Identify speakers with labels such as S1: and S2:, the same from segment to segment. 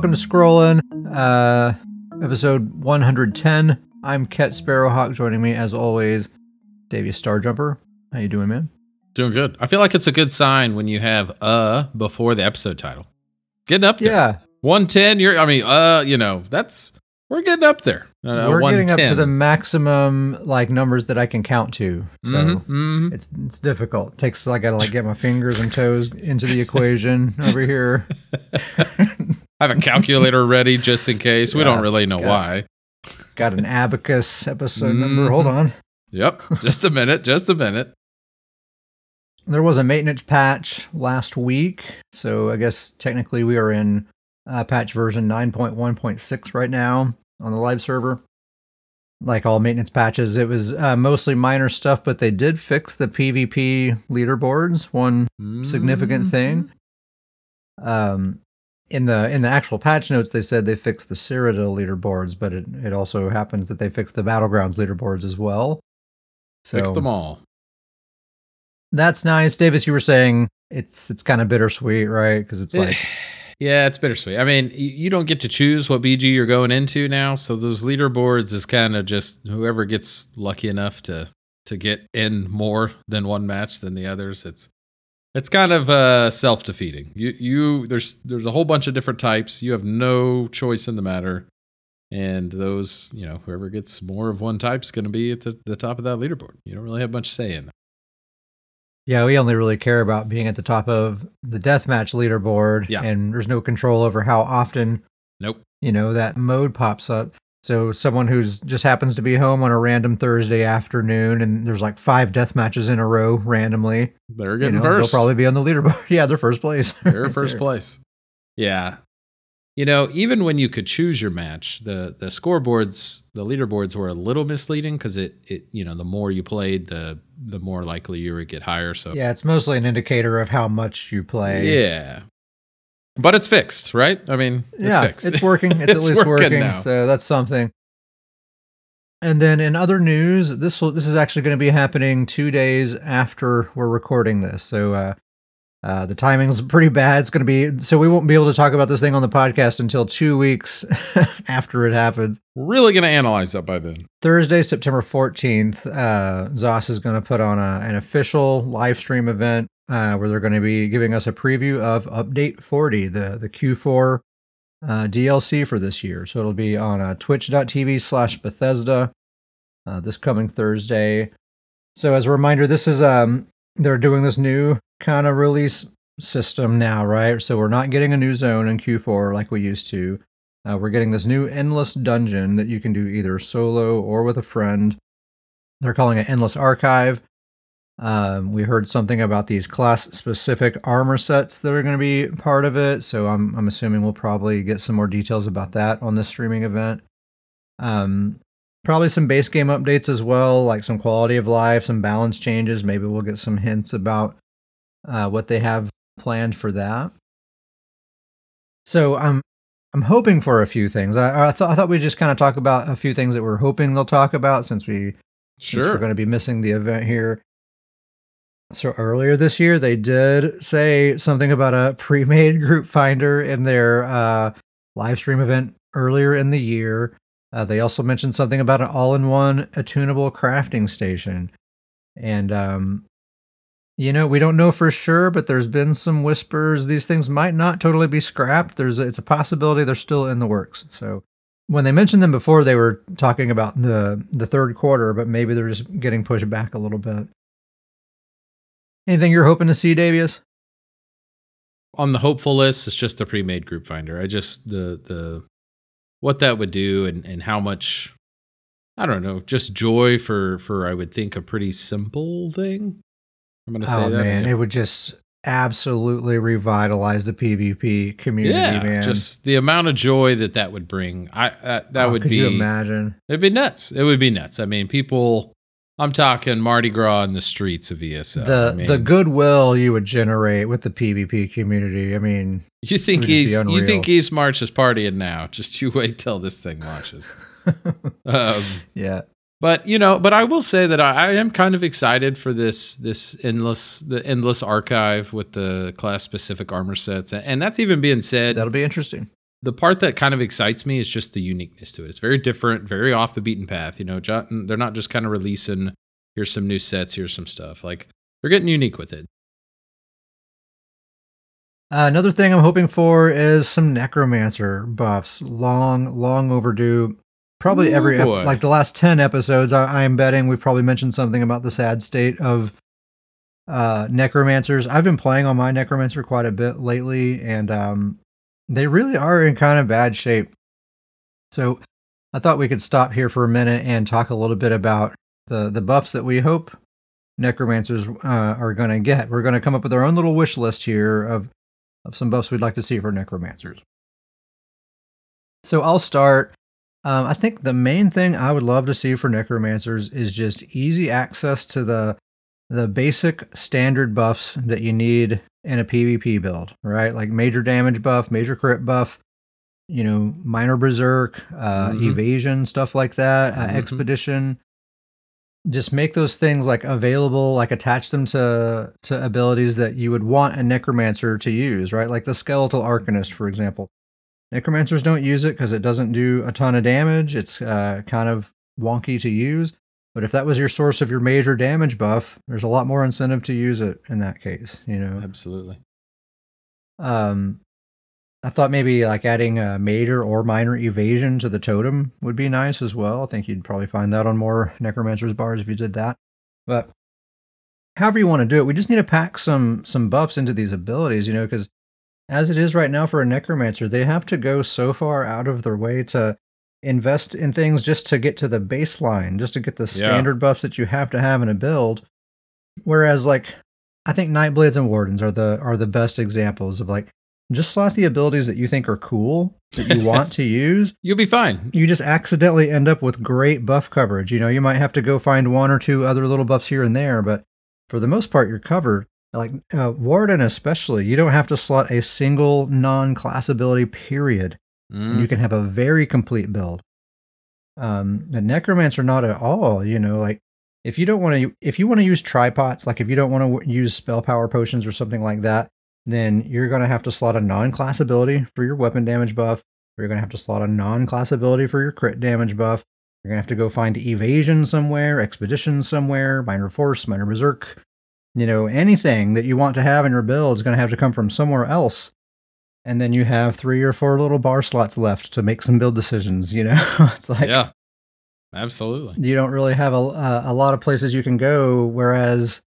S1: welcome to Scrollin', uh, episode 110. I'm Ket Sparrowhawk. Joining me, as always, Davey Starjumper. How you doing, man?
S2: Doing good. I feel like it's a good sign when you have uh before the episode title. Getting up there.
S1: Yeah,
S2: 110, you're I mean, uh, you know, that's we're getting up there. Uh,
S1: we're getting up to the maximum like numbers that I can count to. So
S2: Mhm, mhm.
S1: it's it's difficult. takes I gotta like get my fingers and toes into the equation over here.
S2: I have a calculator ready just in case. We
S1: Yeah,
S2: don't really know
S1: got-
S2: why.
S1: Got an abacus episode number. Hold on.
S2: Yep. Just a minute. Just a minute.
S1: There was a maintenance patch last week, so I guess technically we are in uh, patch version 9.1.6 right now on the live server. Like all maintenance patches, it was uh, mostly minor stuff, but they did fix the PvP leaderboards. One significant
S2: Mhm.
S1: thing. Um, in the in the actual patch notes, they said they fixed the Cyrodiil leaderboards, but it, it also happens that they fixed the Battlegrounds leaderboards as well. So
S2: Fix them all.
S1: that's nice, Davis. You were saying it's it's kind of bittersweet, right? Because it's eh, like
S2: yeah, it's bittersweet. I mean, you don't get to choose what BG you're going into now, so those leaderboards is kind of just whoever gets lucky enough to to get in more than one match than the others. It's it's kind of uh, self defeating. You you there's there's a whole bunch of different types. You have no choice in the matter, and those you know whoever gets more of one type is going to be at the, the top of that leaderboard. You don't really have much say in. That.
S1: yeah, we only really care about being at the top of the deathmatch leaderboard,
S2: Yeah.
S1: and there's no control over how often
S2: Nope.
S1: you know that mode pops up. So someone who's just happens to be home on a random Thursday afternoon, and there's like five death matches in a row randomly.
S2: They're
S1: You
S2: getting
S1: know,
S2: 1st
S1: they'll probably be on the leaderboard. yeah, they're first place.
S2: They're
S1: Right
S2: first
S1: there.
S2: place. Yeah. You know, even when you could choose your match, the the scoreboards, the leaderboards were a little misleading because it it you know the more you played, the the more likely you would get higher. So
S1: Yeah, it's mostly an indicator of how much you play.
S2: yeah. But it's fixed, right? I mean, it's
S1: yeah,
S2: fixed.
S1: it's working. It's, at least
S2: working
S1: working. So that's something. And then in other news, this will this is actually going to be happening two days after we're recording this. So uh, uh, the timing's pretty bad. It's going to be so we won't be able to talk about this thing on the podcast until two weeks after it happens.
S2: really going to analyze that by then.
S1: Thursday, September 14th, uh, Zos is going to put on a, an official live stream event uh, where they're going to be giving us a preview of Update 40, the, the Q4 uh, DLC for this year. So it'll be on uh, twitch.tv slash Bethesda uh, this coming Thursday. So as a reminder, this is, um, they're doing this new kind of release system now, right? So we're not getting a new zone in Q4 like we used to. Uh, we're getting this new endless dungeon that you can do either solo or with a friend. They're calling it Endless Archive. Um, we heard something about these class specific armor sets that are going to be part of it. So I'm, I'm assuming we'll probably get some more details about that on this streaming event. Um, probably some base game updates as well, like some quality of life, some balance changes. Maybe we'll get some hints about uh, what they have planned for that. So I'm I'm hoping for a few things. I, I thought I thought we'd just kind of talk about a few things that we're hoping they'll talk about since we since we're going to be missing the event here. So earlier this year, they did say something about a pre-made group finder in their uh, live stream event earlier in the year. Uh, they also mentioned something about an all-in-one attunable crafting station, and um, you know we don't know for sure, but there's been some whispers these things might not totally be scrapped. There's it's a possibility they're still in the works. So when they mentioned them before, they were talking about the the third quarter, but maybe they're just getting pushed back a little bit. Anything you're hoping to see, Davius?
S2: on the hopeful list it's just the pre-made group finder i just the the what that would do and and how much i don't know just joy for for i would think a pretty simple thing i'm gonna say
S1: Oh
S2: that
S1: man,
S2: yeah.
S1: it would just absolutely revitalize the PvP community,
S2: yeah
S1: man.
S2: just the amount of joy that that would bring i that, that
S1: Oh,
S2: would
S1: could
S2: be
S1: you imagine?
S2: it'd be nuts it would be nuts i mean people i'm talking mardi gras in the streets of esl
S1: the
S2: I mean,
S1: the goodwill you would generate with the PvP community. I mean,
S2: you think
S1: would just be
S2: he's you think Eastmarch is partying now just you wait till this thing launches um
S1: yeah.
S2: But you know, but I will say that I, I am kind of excited for this this endless the endless archive with the class specific armor sets, and that's even being said.
S1: That'll be interesting.
S2: The part that kind of excites me is just the uniqueness to it. It's very different, very off the beaten path. You know, they're not just kind of releasing here's some new sets, here's some stuff. Like they're getting unique with it.
S1: Uh, another thing I'm hoping for is some necromancer buffs. Long, long overdue. Probably
S2: Ooh,
S1: every ep- like the last ten episodes. I, am betting we've probably mentioned something about the sad state of uh, necromancers. I've been playing on my necromancer quite a bit lately, and um, they really are in kind of bad shape. So I thought we could stop here for a minute and talk a little bit about the the buffs that we hope necromancers uh, are going to get. We're going to come up with our own little wish list here of of some buffs we'd like to see for necromancers. So I'll start. Um, I think the main thing I would love to see for necromancers is just easy access to the the basic standard buffs that you need in a PvP build, right? Like major damage buff, major crit buff, you know, minor berserk, uh,
S2: Mhm.
S1: evasion, stuff like that, uh,
S2: Mhm.
S1: expedition. Just make those things like available, like attach them to to abilities that you would want a necromancer to use, right? Like the skeletal arcanist, for example. Necromancers don't use it because it doesn't do a ton of damage. It's uh, kind of wonky to use. But if that was your source of your major damage buff, there's a lot more incentive to use it in that case. You know,
S2: Absolutely.
S1: um, I thought maybe like adding a major or minor evasion to the totem would be nice as well. I think you'd probably find that on more necromancers bars if you did that. But however you want to do it, we just need to pack some some buffs into these abilities. You know, because as it is right now for a necromancer, they have to go so far out of their way to invest in things just to get to the baseline, just to get the
S2: Yeah.
S1: standard buffs that you have to have in a build. Whereas, like, I think Nightblades and Wardens are the are the best examples of like just slot the abilities that you think are cool that you want to use.
S2: You'll be fine.
S1: You just accidentally end up with great buff coverage. You know, you might have to go find one or two other little buffs here and there, but for the most part, you're covered. Like uh, Warden, especially, you don't have to slot a single non-class ability. Period.
S2: Mm.
S1: you can have a very complete build. Um, necromancer not at all. You know, like if you don't want to, if you want to use tripods, like if you don't want to use spell power potions or something like that, then you're going to have to slot a non-class ability for your weapon damage buff. Or you're going to have to slot a non-class ability for your crit damage buff. You're going to have to go find evasion somewhere, expedition somewhere, minor force, minor berserk. You know, anything that you want to have in your build is going to have to come from somewhere else and then you have three or four little bar slots left to make some build decisions. You know, it's like
S2: yeah. Absolutely.
S1: you don't really have a a a lot of places you can go. Whereas,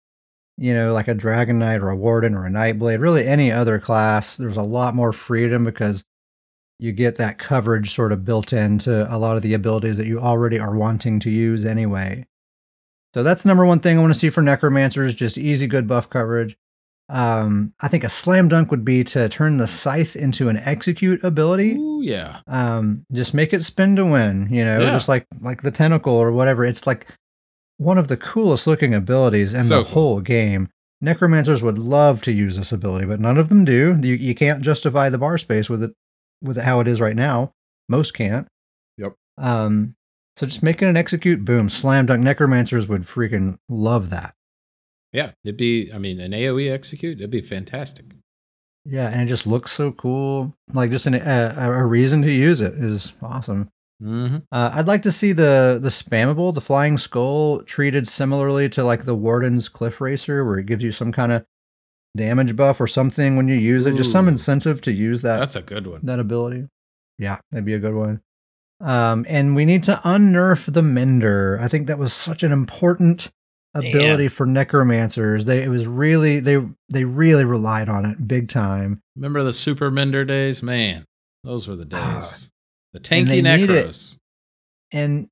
S1: you know, like a Dragon Knight or a Warden or a Nightblade, really any other class, there's a lot more freedom because you get that coverage sort of built into a lot of the abilities that you already are wanting to use anyway. So that's the number one thing I want to see for Necromancers, just easy, good buff coverage. Um, I think a slam dunk would be to turn the scythe into an execute ability
S2: Ooh, yeah.
S1: um just make it spin to win you know
S2: Yeah.
S1: just like like the tentacle or whatever it's like one of the coolest looking abilities in
S2: So
S1: the
S2: cool.
S1: whole game necromancers would love to use this ability but none of them do you, you can't justify the bar space with it with it how it is right now most can't
S2: Yep.
S1: um so just make it an execute boom slam dunk necromancers would freaking love that
S2: Yeah. It'd be, I mean, an AoE execute, it'd be fantastic.
S1: yeah and it just looks so cool like just an, a, a reason to use it is awesome
S2: hmm
S1: Uh, I'd like to see the the spammable, the flying skull, treated similarly to like the Warden's Cliff Racer, where it gives you some kind of damage buff or something when you use it. Just some incentive to use that
S2: That's a good one.
S1: that ability. Yeah, that'd be a good one. Um, and we need to unnerf the Mender. I think that was such an important ability for necromancers. They it was really they they really relied on it big time.
S2: Remember the Super Mender days? Man, those were the
S1: Ah.
S2: days. the
S1: And they
S2: tanky
S1: it.
S2: necros.
S1: And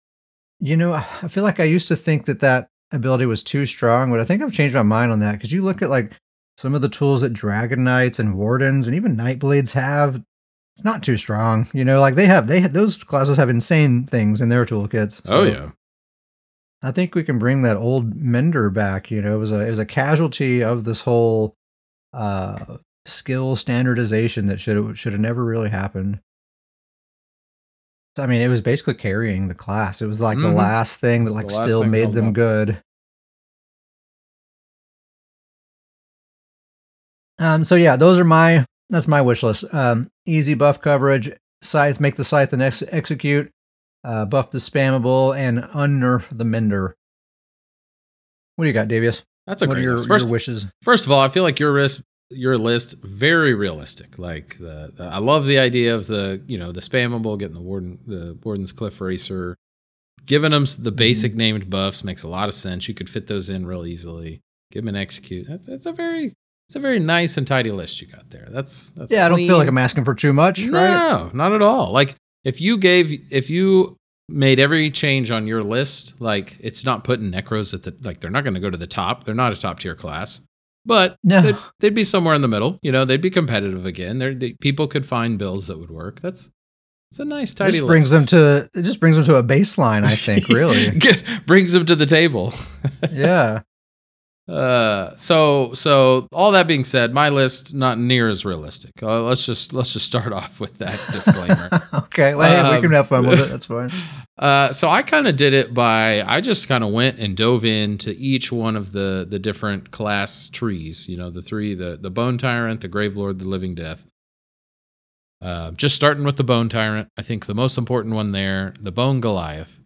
S1: you know, I feel like I used to think that that ability was too strong, but I think I've changed my mind on that because you look at like some of the tools that Dragon Knights and Wardens and even Nightblades have. It's not too strong, you know. Like they have, they have, those classes have insane things in their toolkits.
S2: oh, yeah.
S1: I think we can bring that old Mender back. You know, it was a it was a casualty of this whole uh, skill standardization that should should have never really happened. I mean, it was basically carrying the class. It was like the
S2: Mhm.
S1: last thing that like still made them
S2: up.
S1: good. Um. So yeah, those are my that's my wish list. Um, easy buff coverage, scythe, make the scythe and ex- execute, uh, buff the spammable, and unnerf the mender. What do you got, Davius?
S2: That's a
S1: what
S2: great
S1: are your.
S2: First,
S1: your wishes?
S2: first of all, I feel like your list your list very realistic. Like the, the I love the idea of the you know the spammable getting the warden the warden's cliff racer, giving them the basic named buffs makes a lot of sense. You could fit those in real easily. Give them an execute. That's, that's a very it's a very nice and tidy list you got there. That's that's
S1: Yeah, I don't feel like I'm asking for too much, right?
S2: No, not at all. Like if you gave if you made every change on your list, like it's not putting necros at the like they're not going to go to the top. They're not a top tier class. But
S1: No.
S2: they'd, they'd be somewhere in the middle. You know, they'd be competitive again. There, they, people could find builds that would work. That's it's a nice
S1: It
S2: tidy.
S1: just brings
S2: list.
S1: them to it just brings them to a baseline, I think, really.
S2: Brings them to the table.
S1: yeah.
S2: Uh, so so all that being said, my list not near as realistic. Uh, let's just let's just start off with that disclaimer.
S1: okay. Well, hey, we
S2: Um,
S1: can have fun with it. That's fine.
S2: Uh, so I kind of did it by I just kind of went and dove into each one of the the different class trees. You know, the three the the Bone Tyrant, the Grave Lord, the Living Death. Uh, just starting with the Bone Tyrant, I think the most important one there, the Bone Goliath.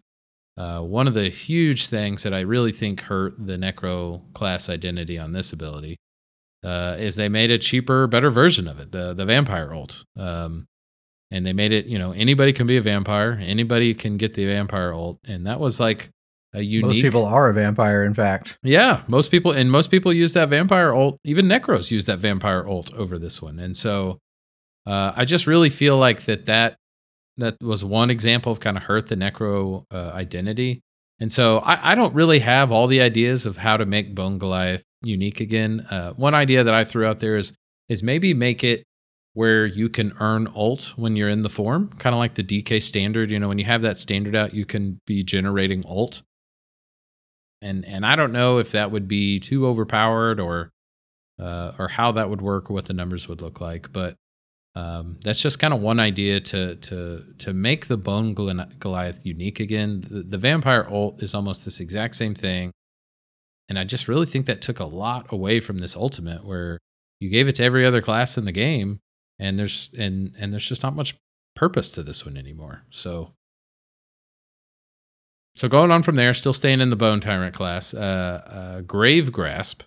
S2: Uh, one of the huge things that I really think hurt the Necro class identity on this ability uh, is they made a cheaper, better version of it, the the Vampire ult. Um, and they made it you know anybody can be a vampire anybody can get the vampire ult and that was like a unique
S1: Most people are a vampire, in fact.
S2: yeah most people and most people use that vampire ult even necros use that vampire ult over this one and so uh, i just really feel like that that that was one example of kind of hurt the necro uh, identity and so I, I don't really have all the ideas of how to make bone goliath unique again uh, one idea that i threw out there is is maybe make it where you can earn ult when you're in the form, kind of like the DK standard. You know, when you have that standard out, you can be generating ult. And and I don't know if that would be too overpowered or uh, or how that would work or what the numbers would look like. But um, that's just kind of one idea to to to make the Bone Goliath unique again. The, the vampire ult is almost this exact same thing, and I just really think that took a lot away from this ultimate where you gave it to every other class in the game and there's and and there's just not much purpose to this one anymore. So so going on from there, still staying in the Bone Tyrant class, uh, uh, Grave Grasp.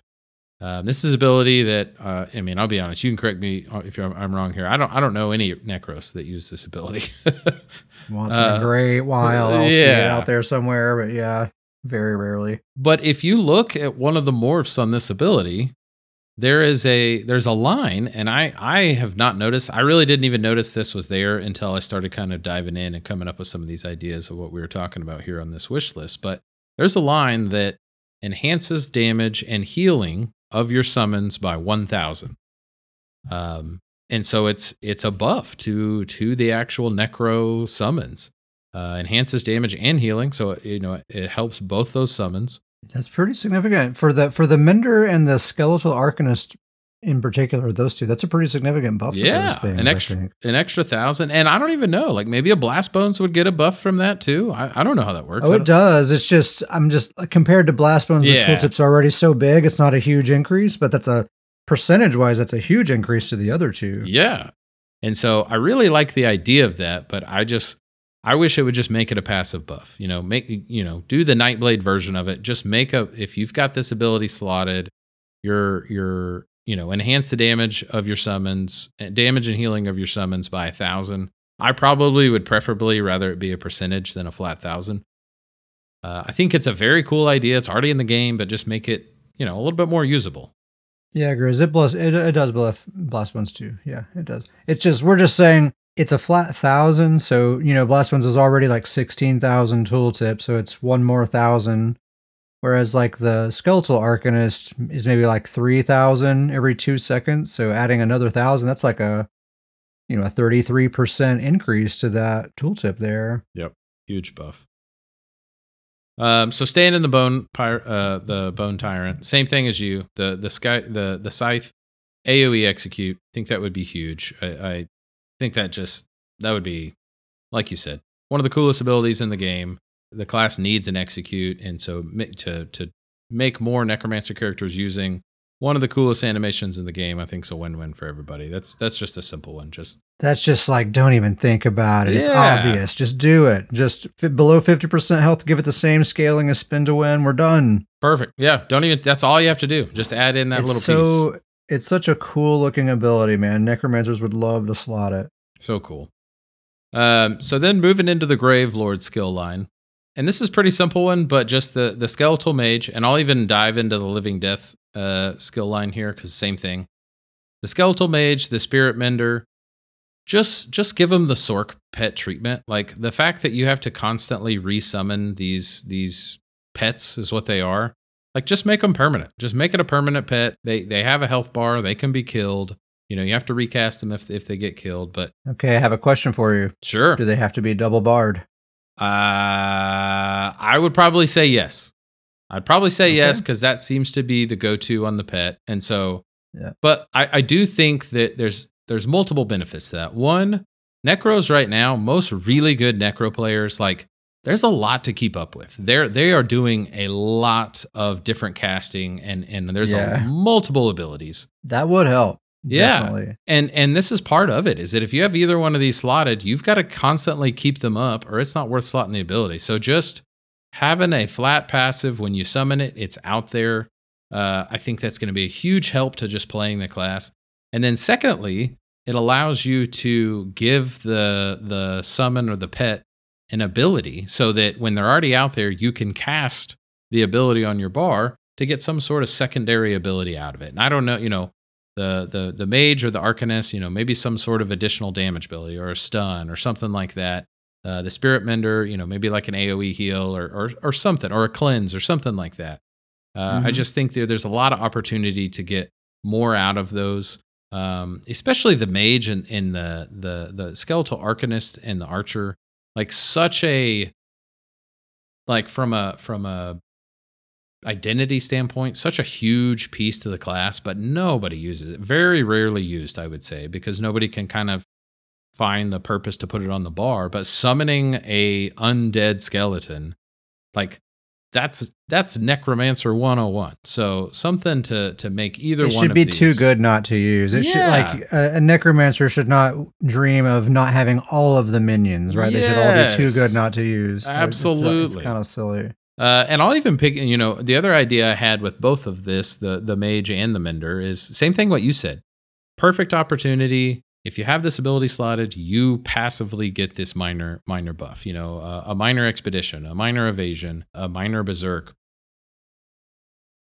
S2: Um, this is ability that uh, I mean, I'll be honest. You can correct me if you're, I'm wrong here. I don't I don't know any Necros that use this ability.
S1: Well, it's
S2: Uh,
S1: a great while. I'll see it
S2: yeah.
S1: out there somewhere, but yeah, very rarely.
S2: But if you look at one of the morphs on this ability, there is a there's a line, and I I have not noticed. I really didn't even notice this was there until I started kind of diving in and coming up with some of these ideas of what we were talking about here on this wish list. But there's a line that enhances damage and healing of your summons by one thousand. Um, and so it's it's a buff to to the actual necro summons. Uh, enhances damage and healing, so you know it helps both those summons.
S1: That's pretty significant for the for the Mender and the Skeletal Arcanist in particular. Those two, that's a pretty significant buff.
S2: Yeah,
S1: those things,
S2: an extra an extra thousand, and I don't even know. Like maybe a Blastbones would get a buff from that too. I, I don't know how that works.
S1: Oh, it does. It's just I'm just uh, compared to Blastbones,
S2: Yeah.
S1: the tooltip's are already so big. It's not a huge increase, but that's a percentage wise, that's a huge increase to the other two.
S2: Yeah, and so I really like the idea of that, but I just I wish it would just make it a passive buff. You know, make you know do the Nightblade version of it. Just make a if you've got this ability slotted, your your you know enhance the damage of your summons, uh, damage and healing of your summons by a thousand. I probably would preferably rather it be a percentage than a flat thousand. Uh, I think it's a very cool idea. It's already in the game, but just make it you know a little bit more usable.
S1: Yeah. It it, it does bless Blastbones too. Yeah, it does. It's just we're just saying it's a flat thousand, so you know Blastbones is already like sixteen thousand tooltip, so it's one more thousand. Whereas like the Skeletal Arcanist is maybe like three thousand every two seconds, so adding another thousand, that's like a you know a thirty three percent increase to that tooltip there. Yep.
S2: Huge buff. Um, so staying in the bone pyre, uh, the bone tyrant, same thing as you. The the sky the the scythe AOE execute. I think that would be huge. I, I think that just that would be like you said, one of the coolest abilities in the game. The class needs an execute, and so to to make more necromancer characters using one of the coolest animations in the game. I think it's a win-win for everybody. That's that's just a simple one. Just
S1: That's just like don't even think about it. It's
S2: Yeah.
S1: obvious. Just do it. Just fi- below fifty percent health. Give it the same scaling as spin to win. We're done.
S2: perfect. Yeah, don't even. That's all you have to do. Just add in that
S1: it's
S2: little
S1: so
S2: piece.
S1: it's such a cool looking ability, man. Necromancers would love to slot it.
S2: So cool. Um, so then moving into the Grave Lord skill line, and this is pretty simple one, but just the the skeletal mage, and I'll even dive into the living death uh, skill line here because same thing. The skeletal mage, the spirit mender, just just give them the Sorc pet treatment. Like the fact that you have to constantly resummon these these pets is what they are. Like just make them permanent. Just make it a permanent pet. They they have a health bar. They can be killed. You know, you have to recast them if if they get killed, but
S1: Okay, I have a question for you.
S2: Sure.
S1: Do they have to be double barred?
S2: Uh, I would probably say yes. I'd probably say yes because that seems to be the go-to on the pet, and so.
S1: Yeah.
S2: But I, I do think that there's there's multiple benefits to that. One, necros right now, most really good necro players, like there's a lot to keep up with. They're they are doing a lot of different casting, and and there's
S1: Yeah.
S2: a, multiple abilities.
S1: That would help.
S2: Yeah.
S1: Definitely.
S2: And and this is part of it is that if you have either one of these slotted, you've got to constantly keep them up or it's not worth slotting the ability. So just having a flat passive when you summon it, it's out there. Uh, I think that's going to be a huge help to just playing the class. And then secondly, it allows you to give the the summon or the pet an ability so that when they're already out there, you can cast the ability on your bar to get some sort of secondary ability out of it. And I don't know, you know, the the the mage or the arcanist, you know, maybe some sort of additional damage ability or a stun or something like that. Uh, the spirit mender, you know, maybe like an AOE heal or or or something or a cleanse or something like that. Uh, I
S1: Mhm.
S2: just think there, there's a lot of opportunity to get more out of those, um, especially the mage and, and the the the skeletal arcanist and the archer. Like such a like from a from a identity standpoint, such a huge piece to the class, but nobody uses it. Very rarely used, I would say, because nobody can kind of find the purpose to put it on the bar. But summoning a undead skeleton, like that's that's necromancer 101. So something to to make either
S1: It
S2: one
S1: should be
S2: these.
S1: too good not to use. It should like a, a necromancer should not dream of not having all of the minions, right? They should all be too good not to use. It's,
S2: Absolutely.
S1: kind of silly.
S2: Uh, and I'll even pick, you know, the other idea I had with both of this, the the mage and the mender, is same thing what you said. Perfect opportunity. If you have this ability slotted, you passively get this minor minor buff. You know, uh, a minor expedition, a minor evasion, a minor berserk.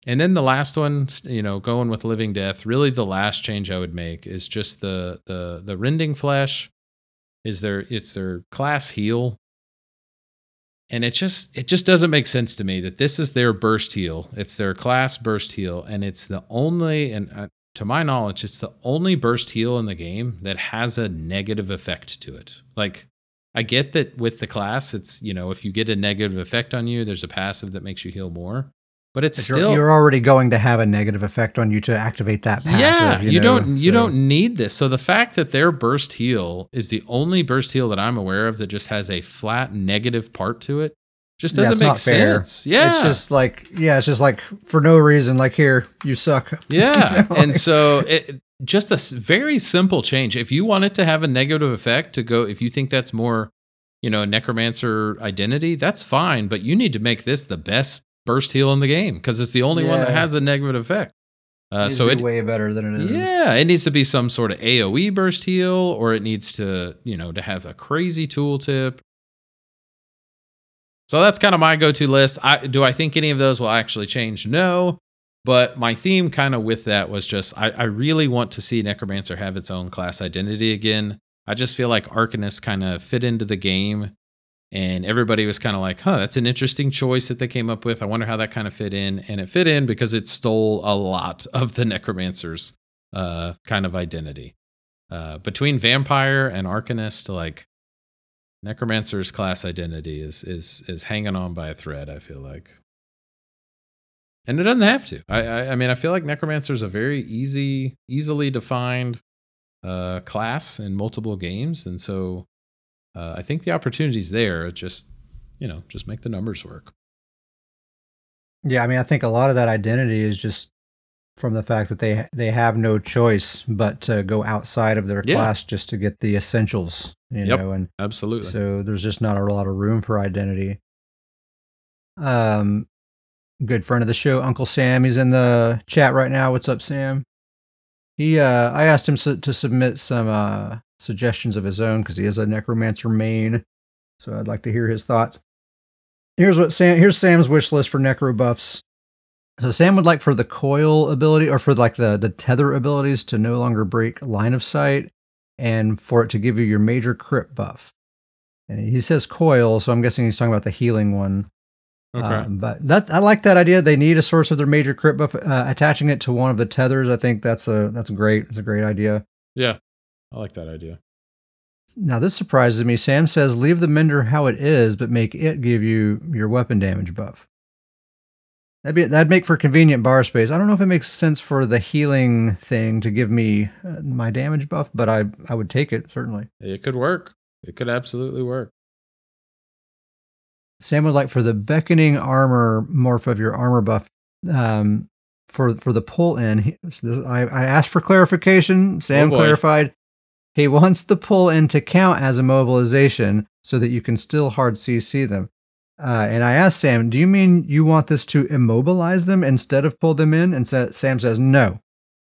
S2: And then the last one, you know, going with living death. Really, the last change I would make is just the the the Render Flesh. Is their it's their class heal and it just it just doesn't make sense to me that this is their burst heal it's their class burst heal and it's the only and uh, to my knowledge it's the only burst heal in the game that has a negative effect to it. Like i get that with the class it's you know if you get a negative effect on you there's a passive that makes you heal more but it's
S1: But you're,
S2: still
S1: you're already going to have a negative effect on you to activate that passive.
S2: yeah, you,
S1: know,
S2: don't you
S1: so-
S2: don't need this. So the fact that their burst heal is the only burst heal that I'm aware of that just has a flat negative part to it, just doesn't
S1: it's
S2: make
S1: not fair.
S2: sense. Yeah,
S1: It's just like yeah, it's just like for no reason. Like here, you suck.
S2: yeah,
S1: You know,
S2: and
S1: like-
S2: so it just a very simple change. If you want it to have a negative effect to go, if you think that's more, you know, necromancer identity, that's fine. But you need to make this the best burst heal in the game because it's the only one that has a negative effect. Uh,
S1: needs
S2: so
S1: to
S2: it
S1: way better than it is.
S2: Yeah, it needs to be some sort of AoE burst heal, or it needs to, you know, to have a crazy tooltip. So that's kind of my go-to list. I do I think any of those will actually change? No. But my theme kind of with that was just I, I really want to see Necromancer have its own class identity again. I just feel like Arcanist kind of fit into the game and everybody was kind of like, huh, that's an interesting choice that they came up with. I wonder how that kind of fit in. And it fit in because it stole a lot of the Necromancer's uh, kind of identity. Uh, between Vampire and Arcanist, like Necromancer's class identity is is is hanging on by a thread, I feel like. And it doesn't have to. I I, I mean I feel like Necromancer is a very easy, easily defined uh, class in multiple games, and so uh, I think the opportunity's there. It Just you know, just make the numbers work.
S1: Yeah, I mean, I think a lot of that identity is just from the fact that they they have no choice but to go outside of their
S2: Yeah.
S1: class just to get the essentials, you
S2: Yep.
S1: know, and
S2: Absolutely.
S1: so there's just not a lot of room for identity. Um, good friend of the show, Uncle Sam. He's in the chat right now. What's up, Sam? He, uh, I asked him su- to submit some uh, suggestions of his own because he is a necromancer main. So I'd like to hear his thoughts. Here's what Sam. Here's Sam's wish list for necro buffs. So Sam would like for the coil ability, or for like the the tether abilities, to no longer break line of sight, and for it to give you your major crit buff. And he says coil, so I'm guessing he's talking about the healing one.
S2: okay.
S1: Um, but that I like that idea. They need a source of their major crit buff. Uh, attaching it to one of the tethers, I think that's a that's great. It's a great idea.
S2: yeah. I like that idea.
S1: Now this surprises me. Sam says leave the mender how it is, but make it give you your weapon damage buff. That'd be that'd make for convenient bar space. I don't know if it makes sense for the healing thing to give me uh, my damage buff, but I I would take it certainly.
S2: It could work. It could absolutely work.
S1: Sam would like for the beckoning armor morph of your armor buff um, for for the pull in. He, so this, I, I asked for clarification. Sam
S2: Oh,
S1: clarified. He wants the pull in to count as a mobilization so that you can still hard CC them. Uh, and I asked Sam, "Do you mean you want this to immobilize them instead of pull them in?" And sa- Sam says, "No,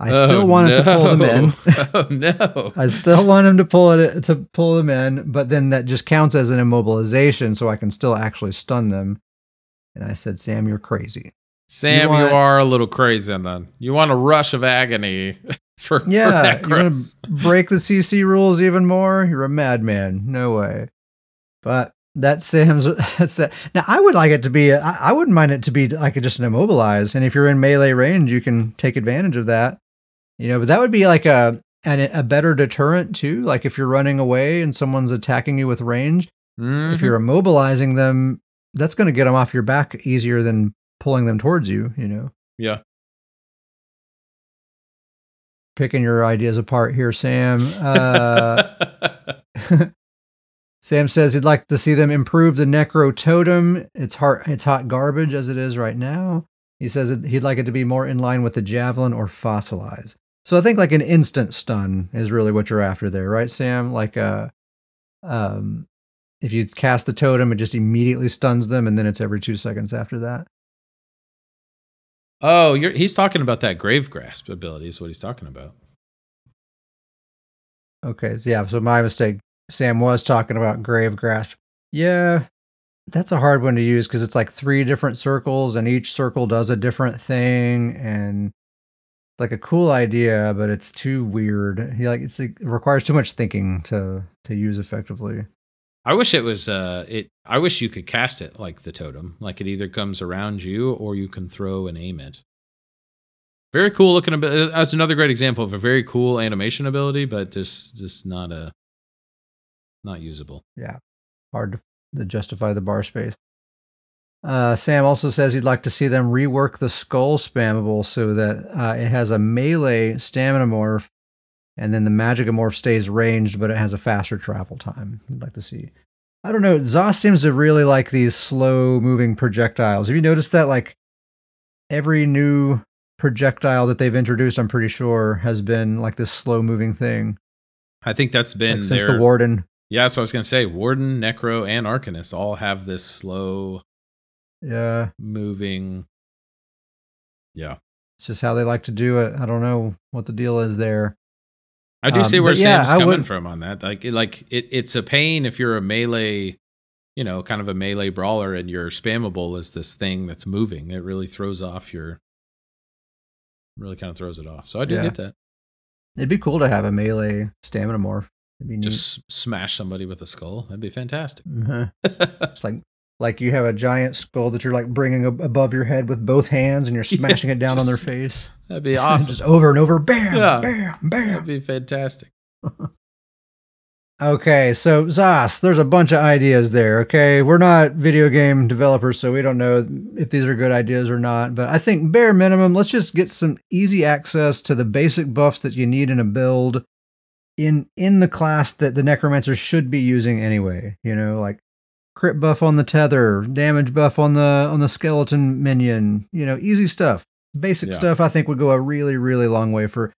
S1: I still
S2: Oh,
S1: wanted to pull them in."
S2: no. oh no.
S1: I still want him to pull it to pull them in, but then that just counts as an immobilization, so I can still actually stun them. And I said, Sam, you're crazy.
S2: Sam, you,
S1: want-
S2: are a little crazy then. You want a rush of agony for
S1: Yeah,
S2: for
S1: you're gonna break the CC rules even more. You're a madman. No way. But that's Sam's. That's that. Now I would like it to be. I, I wouldn't mind it to be like just an immobilize. And if you're in melee range, you can take advantage of that. You know, but that would be like a and a better deterrent too. Like if you're running away and someone's attacking you with range. if
S2: Mhm.
S1: you're immobilizing them, that's going to get them off your back easier than pulling them towards you, you know.
S2: yeah.
S1: Picking your ideas apart here, Sam. Uh, Sam says he'd like to see them improve the necro totem. It's hard, it's hot garbage as it is right now. He says he'd like it to be more in line with the javelin or fossilize. So I think like an instant stun is really what you're after there, right, Sam? Like uh um if you cast the totem, it just immediately stuns them, and then it's every two seconds after that.
S2: Oh, he's talking about that grave grasp ability. Is what he's talking about.
S1: Okay, so yeah, so my mistake. Sam was talking about grave grasp. Yeah, that's a hard one to use because it's like three different circles, and each circle does a different thing, and like a cool idea, but it's too weird. He like it's like, it requires too much thinking to to use effectively.
S2: I wish it was. Uh, it. I wish you could cast it like the totem. Like it either comes around you or you can throw and aim it. Very cool looking. abi- That's another great example of a very cool animation ability, but just just not a not usable. Yeah.
S1: Hard to, to justify the bar space. Uh, Sam also says he'd like to see them rework the skull spammable so that uh, it has a melee stamina morph, and then the magic morph stays ranged, but it has a faster travel time. I'd like to see. I don't know. Zos seems to really like these slow moving projectiles. Have you noticed that? Like every new projectile that they've introduced, I'm pretty sure, has been like this slow moving thing
S2: I think that's been
S1: like, since
S2: their,
S1: the warden.
S2: Yeah, so I was gonna say Warden, Necro, and Arcanist all have this slow
S1: Yeah.
S2: moving. Yeah,
S1: It's just how they like to do it. I don't know what the deal is there.
S2: I do
S1: Um,
S2: see where
S1: yeah,
S2: Sam's
S1: I
S2: coming
S1: would-
S2: from on that. Like, like it, it's a pain if you're a melee, you know, kind of a melee brawler, and your spammable is this thing that's moving. It really throws off your. Really kind of throws it off. So I do
S1: Yeah.
S2: get that.
S1: It'd be cool to have a melee stamina morph. It'd be neat.
S2: Just smash somebody with a skull. That'd be fantastic.
S1: Mhm. It's like like you have a giant skull that you're like bringing ab- above your head with both hands, and you're
S2: Yeah,
S1: smashing it down on their face.
S2: That'd be awesome.
S1: just over and over. Bam,
S2: Yeah.
S1: bam,
S2: That'd be fantastic.
S1: Okay, so Zos, there's a bunch of ideas there. Okay, we're not video game developers, so we don't know if these are good ideas or not. But I think bare minimum, let's just get some easy access to the basic buffs that you need in a build in in the class that the necromancer should be using anyway. You know, like crit buff on the tether, damage buff on the on the skeleton minion. You know, easy stuff. basic
S2: Yeah.
S1: stuff I think would go a really, really long way for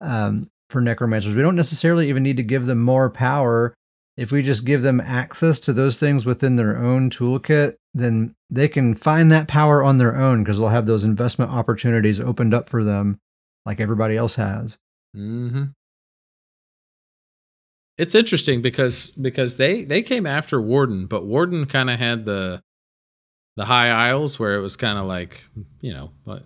S1: um, for necromancers. We don't necessarily even need to give them more power. If we just give them access to those things within their own toolkit, then they can find that power on their own because they'll have those investment opportunities opened up for them, like everybody else has.
S2: hmm It's interesting because because they they came after Warden, but Warden kind of had the the high isles where it was kind of like you know like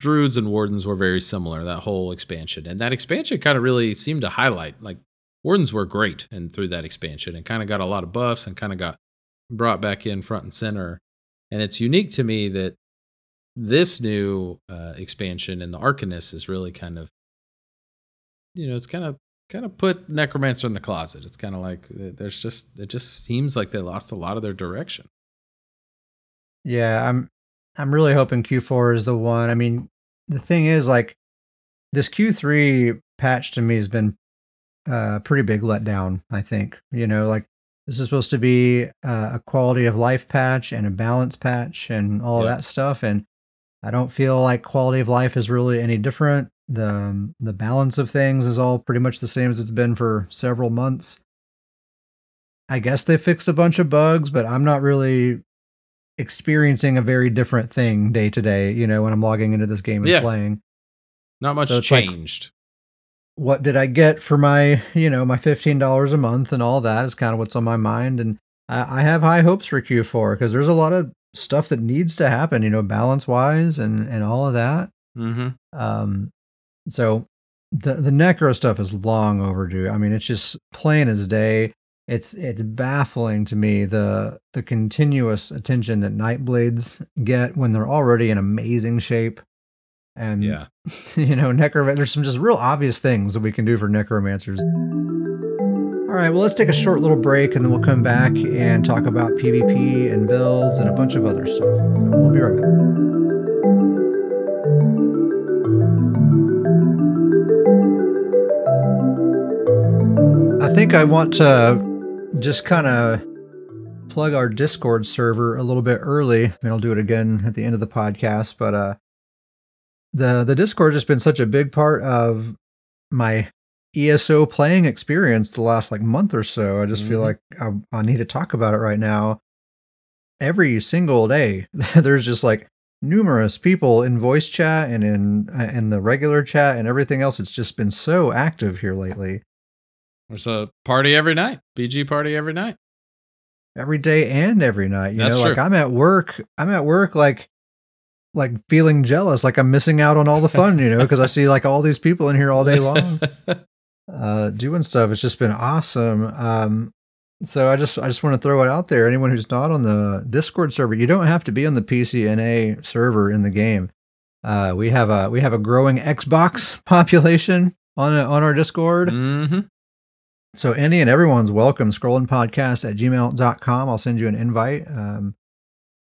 S2: druids and wardens were very similar that whole expansion. And that expansion kind of really seemed to highlight like wardens were great and through that expansion and kind of got a lot of buffs and kind of got brought back in front and center. And it's unique to me that this new uh, expansion in the arcanist is really kind of you know it's kind of kind of put necromancer in the closet it's kind of like uh, there's just it just seems like they lost a lot of their direction
S1: Yeah, I'm I'm really hoping Q4 is the one. I mean, the thing is like this Q3 patch to me has been uh, a pretty big letdown, I think. You know, like this is supposed to be uh, a quality of life patch and a balance patch and all
S2: Yeah.
S1: that stuff and I don't feel like quality of life is really any different. The the balance of things is all pretty much the same as it's been for several months. I guess they fixed a bunch of bugs, but I'm not really experiencing a very different thing day to day, you know, when I'm logging into this game and
S2: Yeah.
S1: playing.
S2: not much
S1: So it's like-
S2: changed
S1: What did I get for my, you know, my $15 a month and all that is kind of what's on my mind. And I, I have high hopes for Q4 because there's a lot of stuff that needs to happen, you know, balance wise and, and all of that.
S2: mm-hmm
S1: Um, so the the necro stuff is long overdue. I mean, it's just plain as day. It's it's baffling to me the the continuous attention that Nightblades get when they're already in amazing shape. And
S2: yeah
S1: you know, necro there's some just real obvious things that we can do for necromancers. All right, well, let's take a short little break and then we'll come back and talk about PvP and builds and a bunch of other stuff. We'll be right back. I think I want to just kind of plug our Discord server a little bit early. I mean, I'll do it again at the end of the podcast, but uh, the the Discord has been such a big part of my ESO playing experience the last like month or so. I just feel
S2: Mhm.
S1: like I, I need to talk about it right now. Every single day, there's just like numerous people in voice chat and in uh, in the regular chat and everything else. It's just been so active here lately.
S2: There's a party every night bg party every night
S1: every day and every night. You
S2: That's
S1: know, like. I'm at work, I'm at work like like feeling jealous, like I'm missing out on all the fun, you know, because I see like all these people in here all day long uh doing stuff. It's just been awesome. Um so I just I just want to throw it out there. Anyone who's not on the Discord server, you don't have to be on the PCNA server in the game. Uh we have a we have a growing Xbox population on on our Discord.
S2: mm-hmm
S1: So any and everyone's welcome. Scrollin podcast at gmail.com. I'll send you an invite. Um,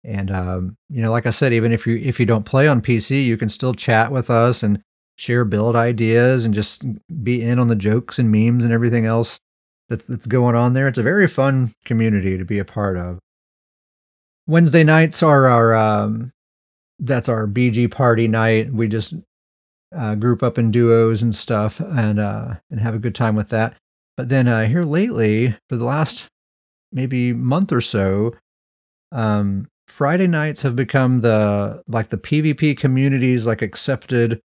S1: and um, you know, like I said, even if you if you don't play on PC, you can still chat with us and share build ideas and just be in on the jokes and memes and everything else that's that's going on there. It's a very fun community to be a part of. Wednesday nights are our um, that's our BG party night. We just uh, group up in duos and stuff and uh, and have a good time with that. But then uh, here lately, for the last maybe month or so, um, Friday nights have become the like the PvP community's like accepted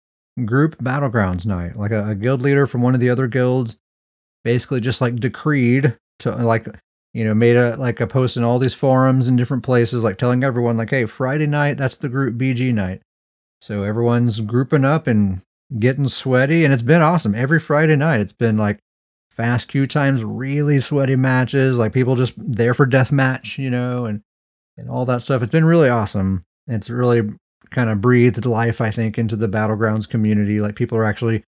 S1: group battlegrounds night. Like a, a guild leader from one of the other guilds basically just like decreed to like you know made a like a post in all these forums and different places like telling everyone like hey friday night that's the group bg night so everyone's grouping up and getting sweaty and it's been awesome every friday night it's been like fast queue times really sweaty matches like people just there for death match you know and and all that stuff it's been really awesome it's really kind of breathed life i think into the battlegrounds community like people are actually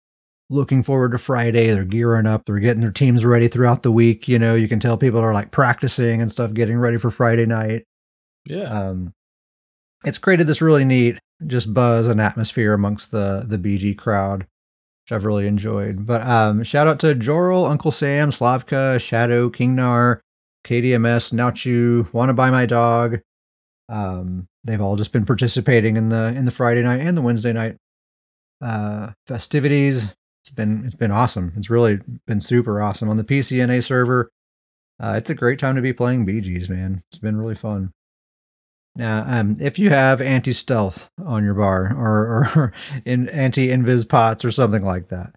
S1: looking forward to Friday. They're gearing up. They're getting their teams ready throughout the week. You know, you can tell people are like practicing and stuff, getting ready for Friday night.
S2: yeah
S1: Um, it's created this really neat just buzz and atmosphere amongst the the BG crowd, which I've really enjoyed. But um, shout out to Joral, Uncle Sam, Slavka, Shadow, Kingnar, KDMS, Nauchu, Wanna Buy My Dog, Um, they've all just been participating in the in the Friday night and the Wednesday night uh, festivities. It's been it's been awesome. It's really been super awesome on the PCNA server. Uh, it's a great time to be playing BGs, man. It's been really fun. Now, um, if you have anti stealth on your bar or, or in anti invis pots or something like that,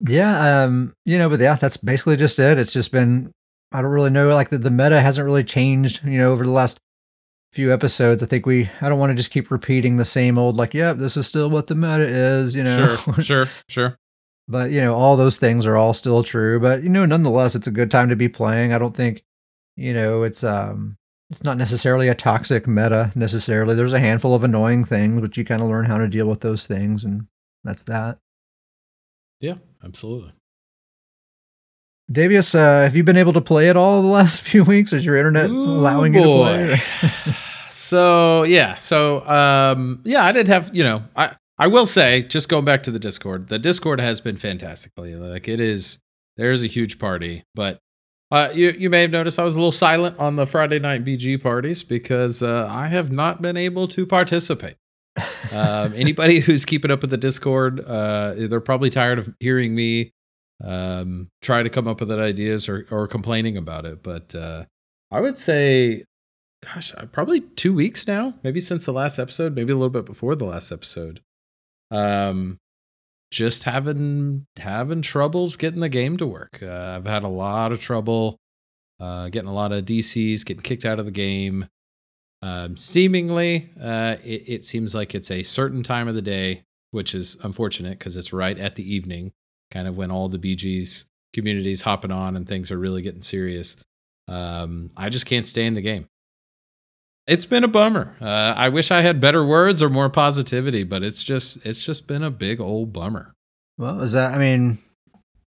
S1: yeah, um, you know, but yeah, that's basically just it. It's just been I don't really know. Like the, the meta hasn't really changed, you know, over the last few episodes. I think we I don't want to just keep repeating the same old like, yep, yeah, this is still what the meta is, you know.
S2: Sure, sure, sure.
S1: But you know, all those things are all still true. But you know, nonetheless, it's a good time to be playing. I don't think, you know, it's um it's not necessarily a toxic meta necessarily. There's a handful of annoying things, but you kind of learn how to deal with those things, and that's that.
S2: Yeah, absolutely.
S1: Davius, uh, have you been able to play at all the last few weeks? Is your internet Ooh, allowing boy. you to
S2: play? so yeah, so um, yeah, I did have you know I I will say just going back to the Discord, the Discord has been fantastically like it is. There's a huge party, but uh, you you may have noticed I was a little silent on the Friday night BG parties because uh, I have not been able to participate. um, anybody who's keeping up with the Discord, uh, they're probably tired of hearing me um, try to come up with ideas or or complaining about it. But uh, I would say, gosh, uh, probably two weeks now, maybe since the last episode, maybe a little bit before the last episode. Um, just having having troubles getting the game to work. Uh, I've had a lot of trouble uh, getting a lot of DCs, getting kicked out of the game. Um, seemingly, uh, it, it, seems like it's a certain time of the day, which is unfortunate because it's right at the evening, kind of when all the BGs communities hopping on and things are really getting serious. Um, I just can't stay in the game. It's been a bummer. Uh, I wish I had better words or more positivity, but it's just it's just been a big old bummer.
S1: Well, is that? I mean,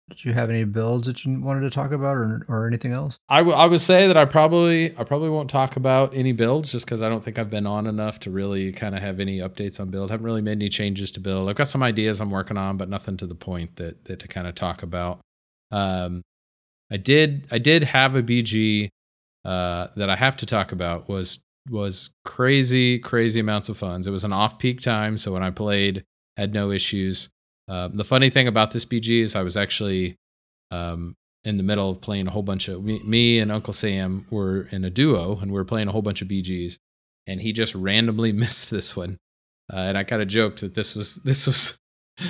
S1: did you have any builds that you wanted to talk about, or or anything else?
S2: I, w- I would say that I probably I probably won't talk about any builds just because I don't think I've been on enough to really kind of have any updates on build. I haven't really made any changes to build. I've got some ideas I'm working on, but nothing to the point that that to kind of talk about. Um, I did I did have a BG uh, that I have to talk about was was crazy, crazy amounts of funds. It was an off peak time, so when I played, had no issues. Uh, the funny thing about this BG is I was actually um, in the middle of playing a whole bunch of me, me, and Uncle Sam were in a duo, and we were playing a whole bunch of BGs, and he just randomly missed this one, uh, and I kind of joked that this was this was.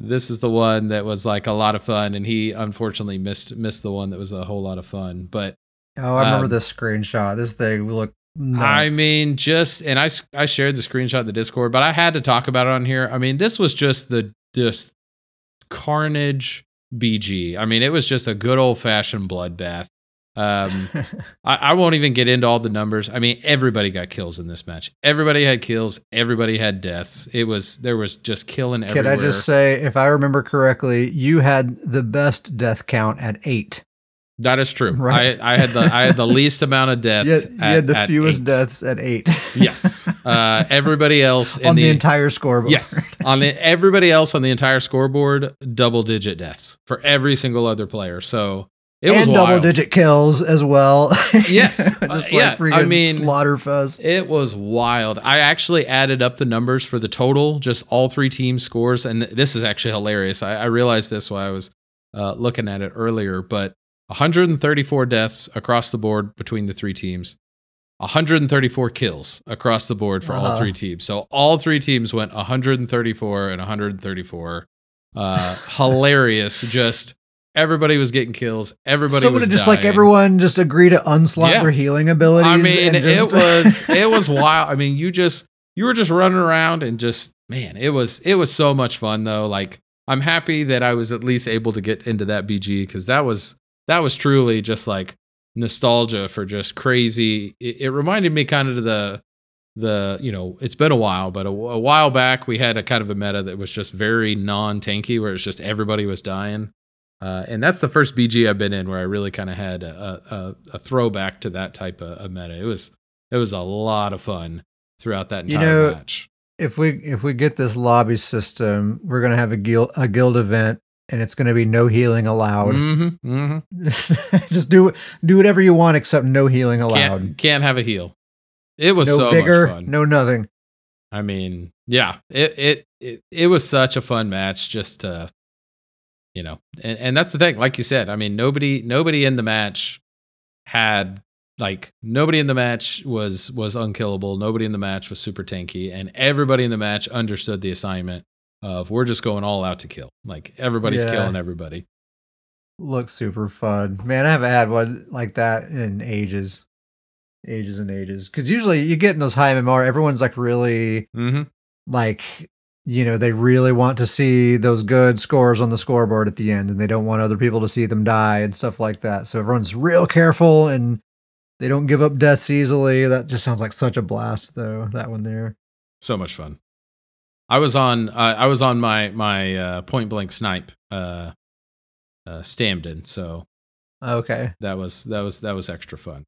S2: this is the one that was like a lot of fun, and he unfortunately missed missed the one that was a whole lot of fun. But
S1: oh, I remember um, this screenshot. This thing looked
S2: Nuts. I mean, just and I I shared the screenshot in the Discord, but I had to talk about it on here. I mean, this was just the just carnage BG. I mean, it was just a good old fashioned bloodbath. Um, I, I, won't even get into all the numbers. I mean, everybody got kills in this match. Everybody had kills. Everybody had deaths. It was there was just killing everywhere.
S1: Can I just say, if I remember correctly, you had the best death count at eight.
S2: That is true. Right. I, I had the I had the least amount of deaths.
S1: You had, you had the fewest eight. deaths at eight.
S2: yes. Uh, everybody else
S1: on the, the, entire scoreboard.
S2: Yes. On the everybody else on the entire scoreboard, double digit deaths for every single other player. So
S1: it was and double wild. digit kills as well.
S2: Yes, just uh, like yeah. I mean,
S1: slaughterfest.
S2: It was wild. I actually added up the numbers for the total, just all three team scores, and this is actually hilarious. I, I realized this while I was uh, looking at it earlier, but 134 deaths across the board between the three teams. 134 kills across the board for uh-huh. all three teams. So all three teams went 134 and 134. Uh, hilarious. Just everybody was getting kills. Everybody so was
S1: just
S2: dying.
S1: like everyone just agree to unslot yeah. their healing abilities. I
S2: mean,
S1: just...
S2: it was it was wild. I mean, you just you were just running around and just man, it was it was so much fun though. Like I'm happy that I was at least able to get into that BG because that was that was truly just like nostalgia for just crazy. It, it reminded me kind of the the you know it's been a while, but a, a, while back we had a kind of a meta that was just very non tanky, where it's just everybody was dying. Uh, and that's the first BG I've been in where I really kind of had a, a, a, throwback to that type of, of, meta. It was it was a lot of fun throughout that entire you know, match.
S1: If we if we get this lobby system, we're gonna have a guild a guild event and it's going to be no healing allowed.
S2: Mm-hmm, mm-hmm.
S1: Just do do whatever you want except no healing allowed.
S2: Can't, can't have a heal. It was
S1: no
S2: so fun.
S1: no nothing.
S2: I mean, yeah, it, it it it was such a fun match. Just to, you know, and and that's the thing. Like you said, I mean, nobody nobody in the match had like nobody in the match was was unkillable. Nobody in the match was super tanky, and everybody in the match understood the assignment of we're just going all out to kill. Like everybody's
S1: Yeah.
S2: killing everybody.
S1: Looks super fun. Man, I haven't had one like that in ages. Ages and ages. Because usually you get in those high MMR, everyone's like really
S2: Mm-hmm.
S1: like you know they really want to see those good scores on the scoreboard at the end and they don't want other people to see them die and stuff like that so everyone's real careful and they don't give up deaths easily that just sounds like such a blast though that one there
S2: So much fun. I was on uh, I was on my my uh, point blank snipe uh, uh, Stamden, so
S1: okay
S2: that was that was that was extra fun.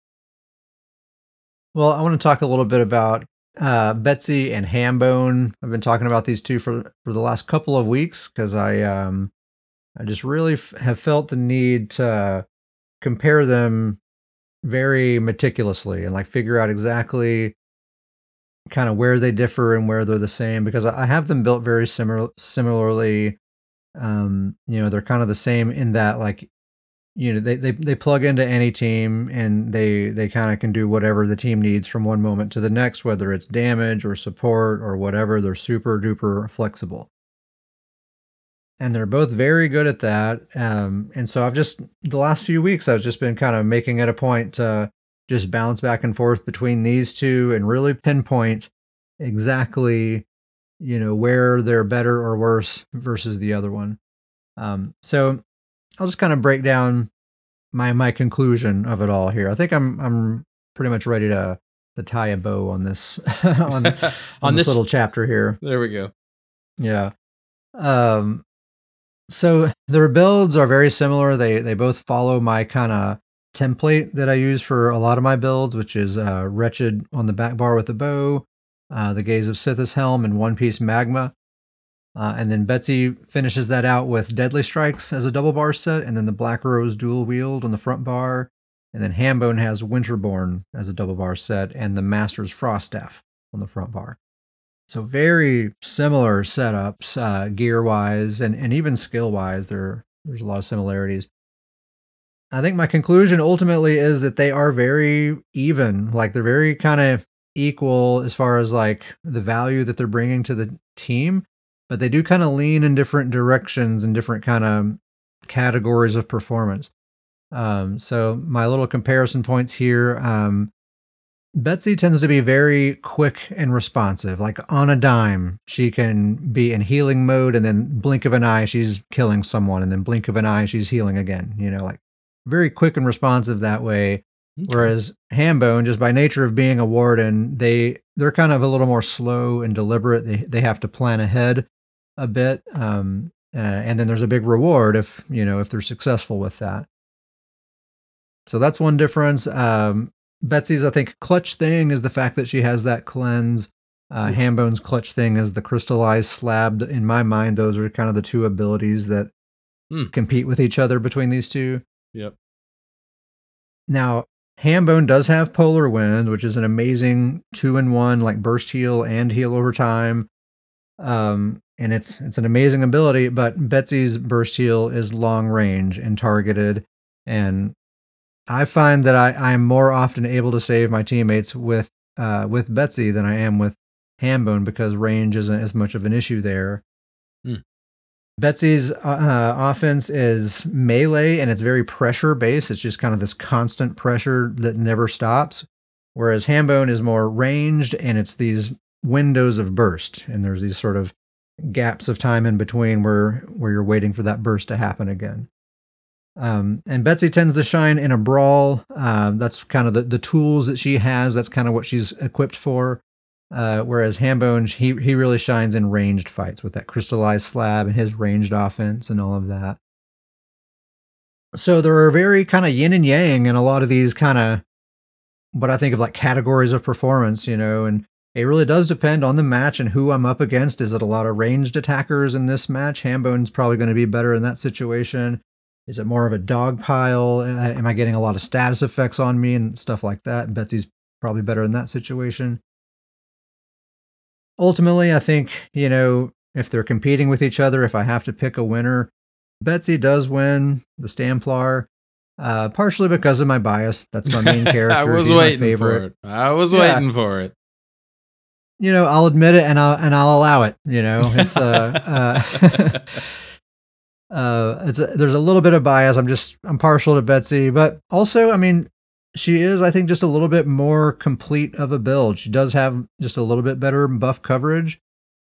S1: well i want to talk a little bit about uh, betsy and hambone i've been talking about these two for for the last couple of weeks because i um i just really f- have felt the need to compare them very meticulously and like figure out exactly kind of where they differ and where they're the same because I have them built very similar similarly. Um, you know, they're kind of the same in that like you know, they they they plug into any team and they they kind of can do whatever the team needs from one moment to the next, whether it's damage or support or whatever. They're super duper flexible. And they're both very good at that. Um, and so I've just the last few weeks I've just been kind of making it a point to just bounce back and forth between these two and really pinpoint exactly you know where they're better or worse versus the other one um, so i'll just kind of break down my my conclusion of it all here i think i'm i'm pretty much ready to to tie a bow on this on, on,
S2: on
S1: this
S2: this
S1: little chapter here
S2: there we go.
S1: yeah. Um so their builds are very similar. They they both follow my kind of template that I use for a lot of my builds, which is uh wretched on the back bar with the bow, uh the gaze of Sithis helm and one piece magma. Uh, and then Betsy finishes that out with Deadly Strikes as a double bar set, and then the Black Rose dual wield on the front bar. And then Hambone has Winterborn as a double bar set, and the Master's Frost Staff on the front bar. So very similar setups, uh, gear wise, and, and even skill wise. There there's a lot of similarities. I think my conclusion ultimately is that they are very even. Like they're very kind of equal as far as like the value that they're bringing to the team, but they do kind of lean in different directions and different kind of categories of performance. Um, so my little comparison points here. Um, Betsy tends to be very quick and responsive. Like on a dime, she can be in healing mode, and then blink of an eye, she's killing someone, and then blink of an eye, she's healing again. You know, like very quick and responsive that way. Whereas Hambone, just by nature of being a warden, they they're kind of a little more slow and deliberate. They they have to plan ahead a bit, um, uh, and then there's a big reward if you know if they're successful with that. So that's one difference. Um, Betsy's, I think, clutch thing is the fact that she has that cleanse. Uh. Hambone's clutch thing is the crystallized slab. In my mind, those are kind of the two abilities that
S2: Hmm.
S1: compete with each other between these two.
S2: Yep.
S1: Now, Hambone does have Polar Wind, which is an amazing two in one, like burst heal and heal over time. Um, and it's it's an amazing ability, but Betsy's burst heal is long range and targeted. And I find that I, I'm more often able to save my teammates with uh, with Betsy than I am with Hambone because range isn't as much of an issue there. Betsy's uh, uh, offense is melee and it's very pressure based. It's just kind of this constant pressure that never stops. Whereas Hambone is more ranged and it's these windows of burst. And there's these sort of gaps of time in between where, where you're waiting for that burst to happen again. Um, and Betsy tends to shine in a brawl. Um, that's kind of the, the tools that she has. That's kind of what she's equipped for. Uh, whereas Hambone, he he really shines in ranged fights with that crystallized slab and his ranged offense and all of that. So there are very kind of yin and yang in a lot of these kind of what I think of like categories of performance, you know, and it really does depend on the match and who I'm up against. Is it a lot of ranged attackers in this match? Hambone's probably going to be better in that situation. Is it more of a dog pile? Am I getting a lot of status effects on me and stuff like that? Betsy's probably better in that situation. Ultimately, I think, you know, if they're competing with each other, if I have to pick a winner, Betsy does win the Stamplar. Uh, partially because of my bias. That's my main character.
S2: I was
S1: He's
S2: waiting
S1: my favorite.
S2: for it. I was
S1: Yeah.
S2: waiting for it.
S1: You know, I'll admit it and I'll and I'll allow it. You know, it's uh, uh, uh, it's a, there's a little bit of bias. I'm just I'm partial to Betsy, but also, I mean, she is I think just a little bit more complete of a build. She does have just a little bit better buff coverage.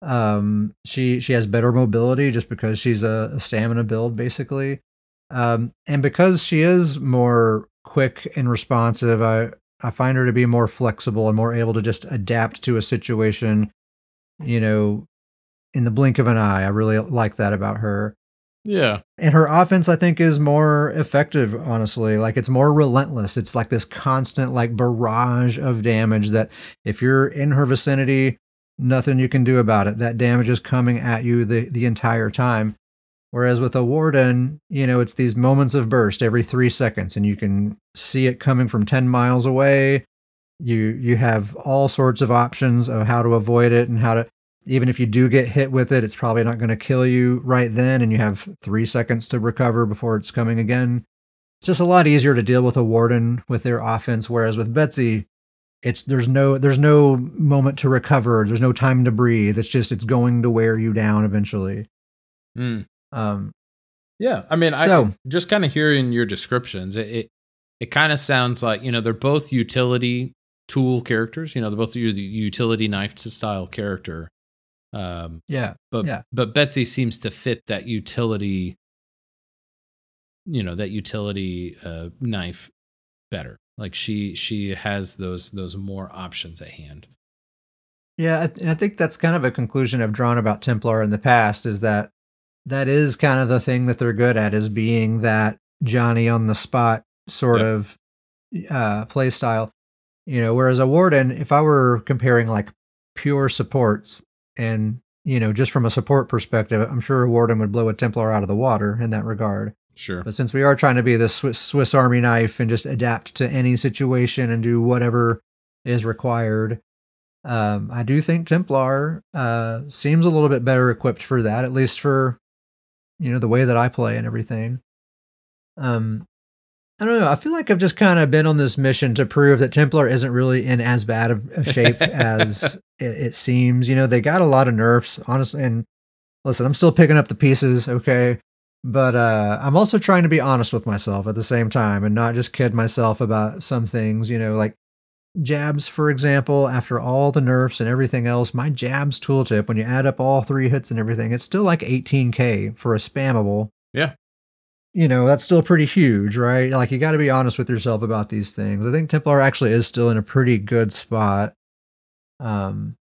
S1: Um, she she has better mobility just because she's a, a stamina build basically, um, and because she is more quick and responsive. I I find her to be more flexible and more able to just adapt to a situation. You know, in the blink of an eye. I really like that about her
S2: yeah.
S1: and her offense i think is more effective honestly. Like it's more relentless. It's like this constant like barrage of damage that if you're in her vicinity nothing you can do about it. That damage is coming at you the, the entire time. Whereas with a warden you know it's these moments of burst every three seconds and you can see it coming from 10 miles away. You you have all sorts of options of how to avoid it and how to even if you do get hit with it, it's probably not going to kill you right then, and you have three seconds to recover before it's coming again. It's just a lot easier to deal with a warden with their offense, whereas with Betsy, it's there's no there's no moment to recover, there's no time to breathe. It's just it's going to wear you down eventually.
S2: Mm.
S1: Um,
S2: Yeah. I mean, I just kind of hearing your descriptions, it it, it kind of sounds like you know they're both utility tool characters. You know, they're both the utility knife to style character. Um,
S1: yeah,
S2: but
S1: Yeah.
S2: but Betsy seems to fit that utility. You know that utility uh, knife better. Like she she has those those more options at hand.
S1: Yeah, and I think that's kind of a conclusion I've drawn about Templar in the past is that that is kind of the thing that they're good at is being that Johnny on the spot sort
S2: Yep.
S1: of uh, play style. You know, whereas a warden, if I were comparing like pure supports and you know just from a support perspective, I'm sure a warden would blow a Templar out of the water in that regard.
S2: Sure.
S1: But since we are trying to be the Swiss, Swiss Army knife and just adapt to any situation and do whatever is required, um, I do think Templar uh, seems a little bit better equipped for that, at least for you know the way that I play and everything. Um, I don't know. I feel like I've just kind of been on this mission to prove that Templar isn't really in as bad of, shape as it, it seems. You know, they got a lot of nerfs, honestly. And listen, I'm still picking up the pieces, okay? But uh, I'm also trying to be honest with myself at the same time and not just kid myself about some things. You know, like jabs, for example, after all the nerfs and everything else, my jabs tooltip, when you add up all three hits and everything, it's still like 18k for a spammable.
S2: Yeah.
S1: You know, that's still pretty huge, right? Like, you got to be honest with yourself about these things. I think Templar actually is still in a pretty good spot. Um,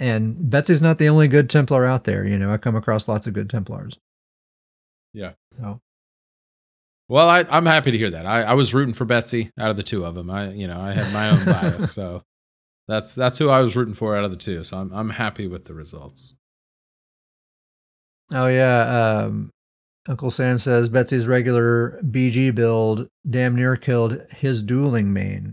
S1: and Betsy's not the only good Templar out there. You know, I come across lots of good Templars.
S2: Yeah.
S1: So,
S2: Well, I, I'm happy to hear that. I, I was rooting for Betsy out of the two of them. I, you know, I had my own bias, so that's that's who I was rooting for out of the two. So I'm I'm happy with the results.
S1: oh yeah, um, Uncle Sam says Betsy's regular BG build damn near killed his dueling main,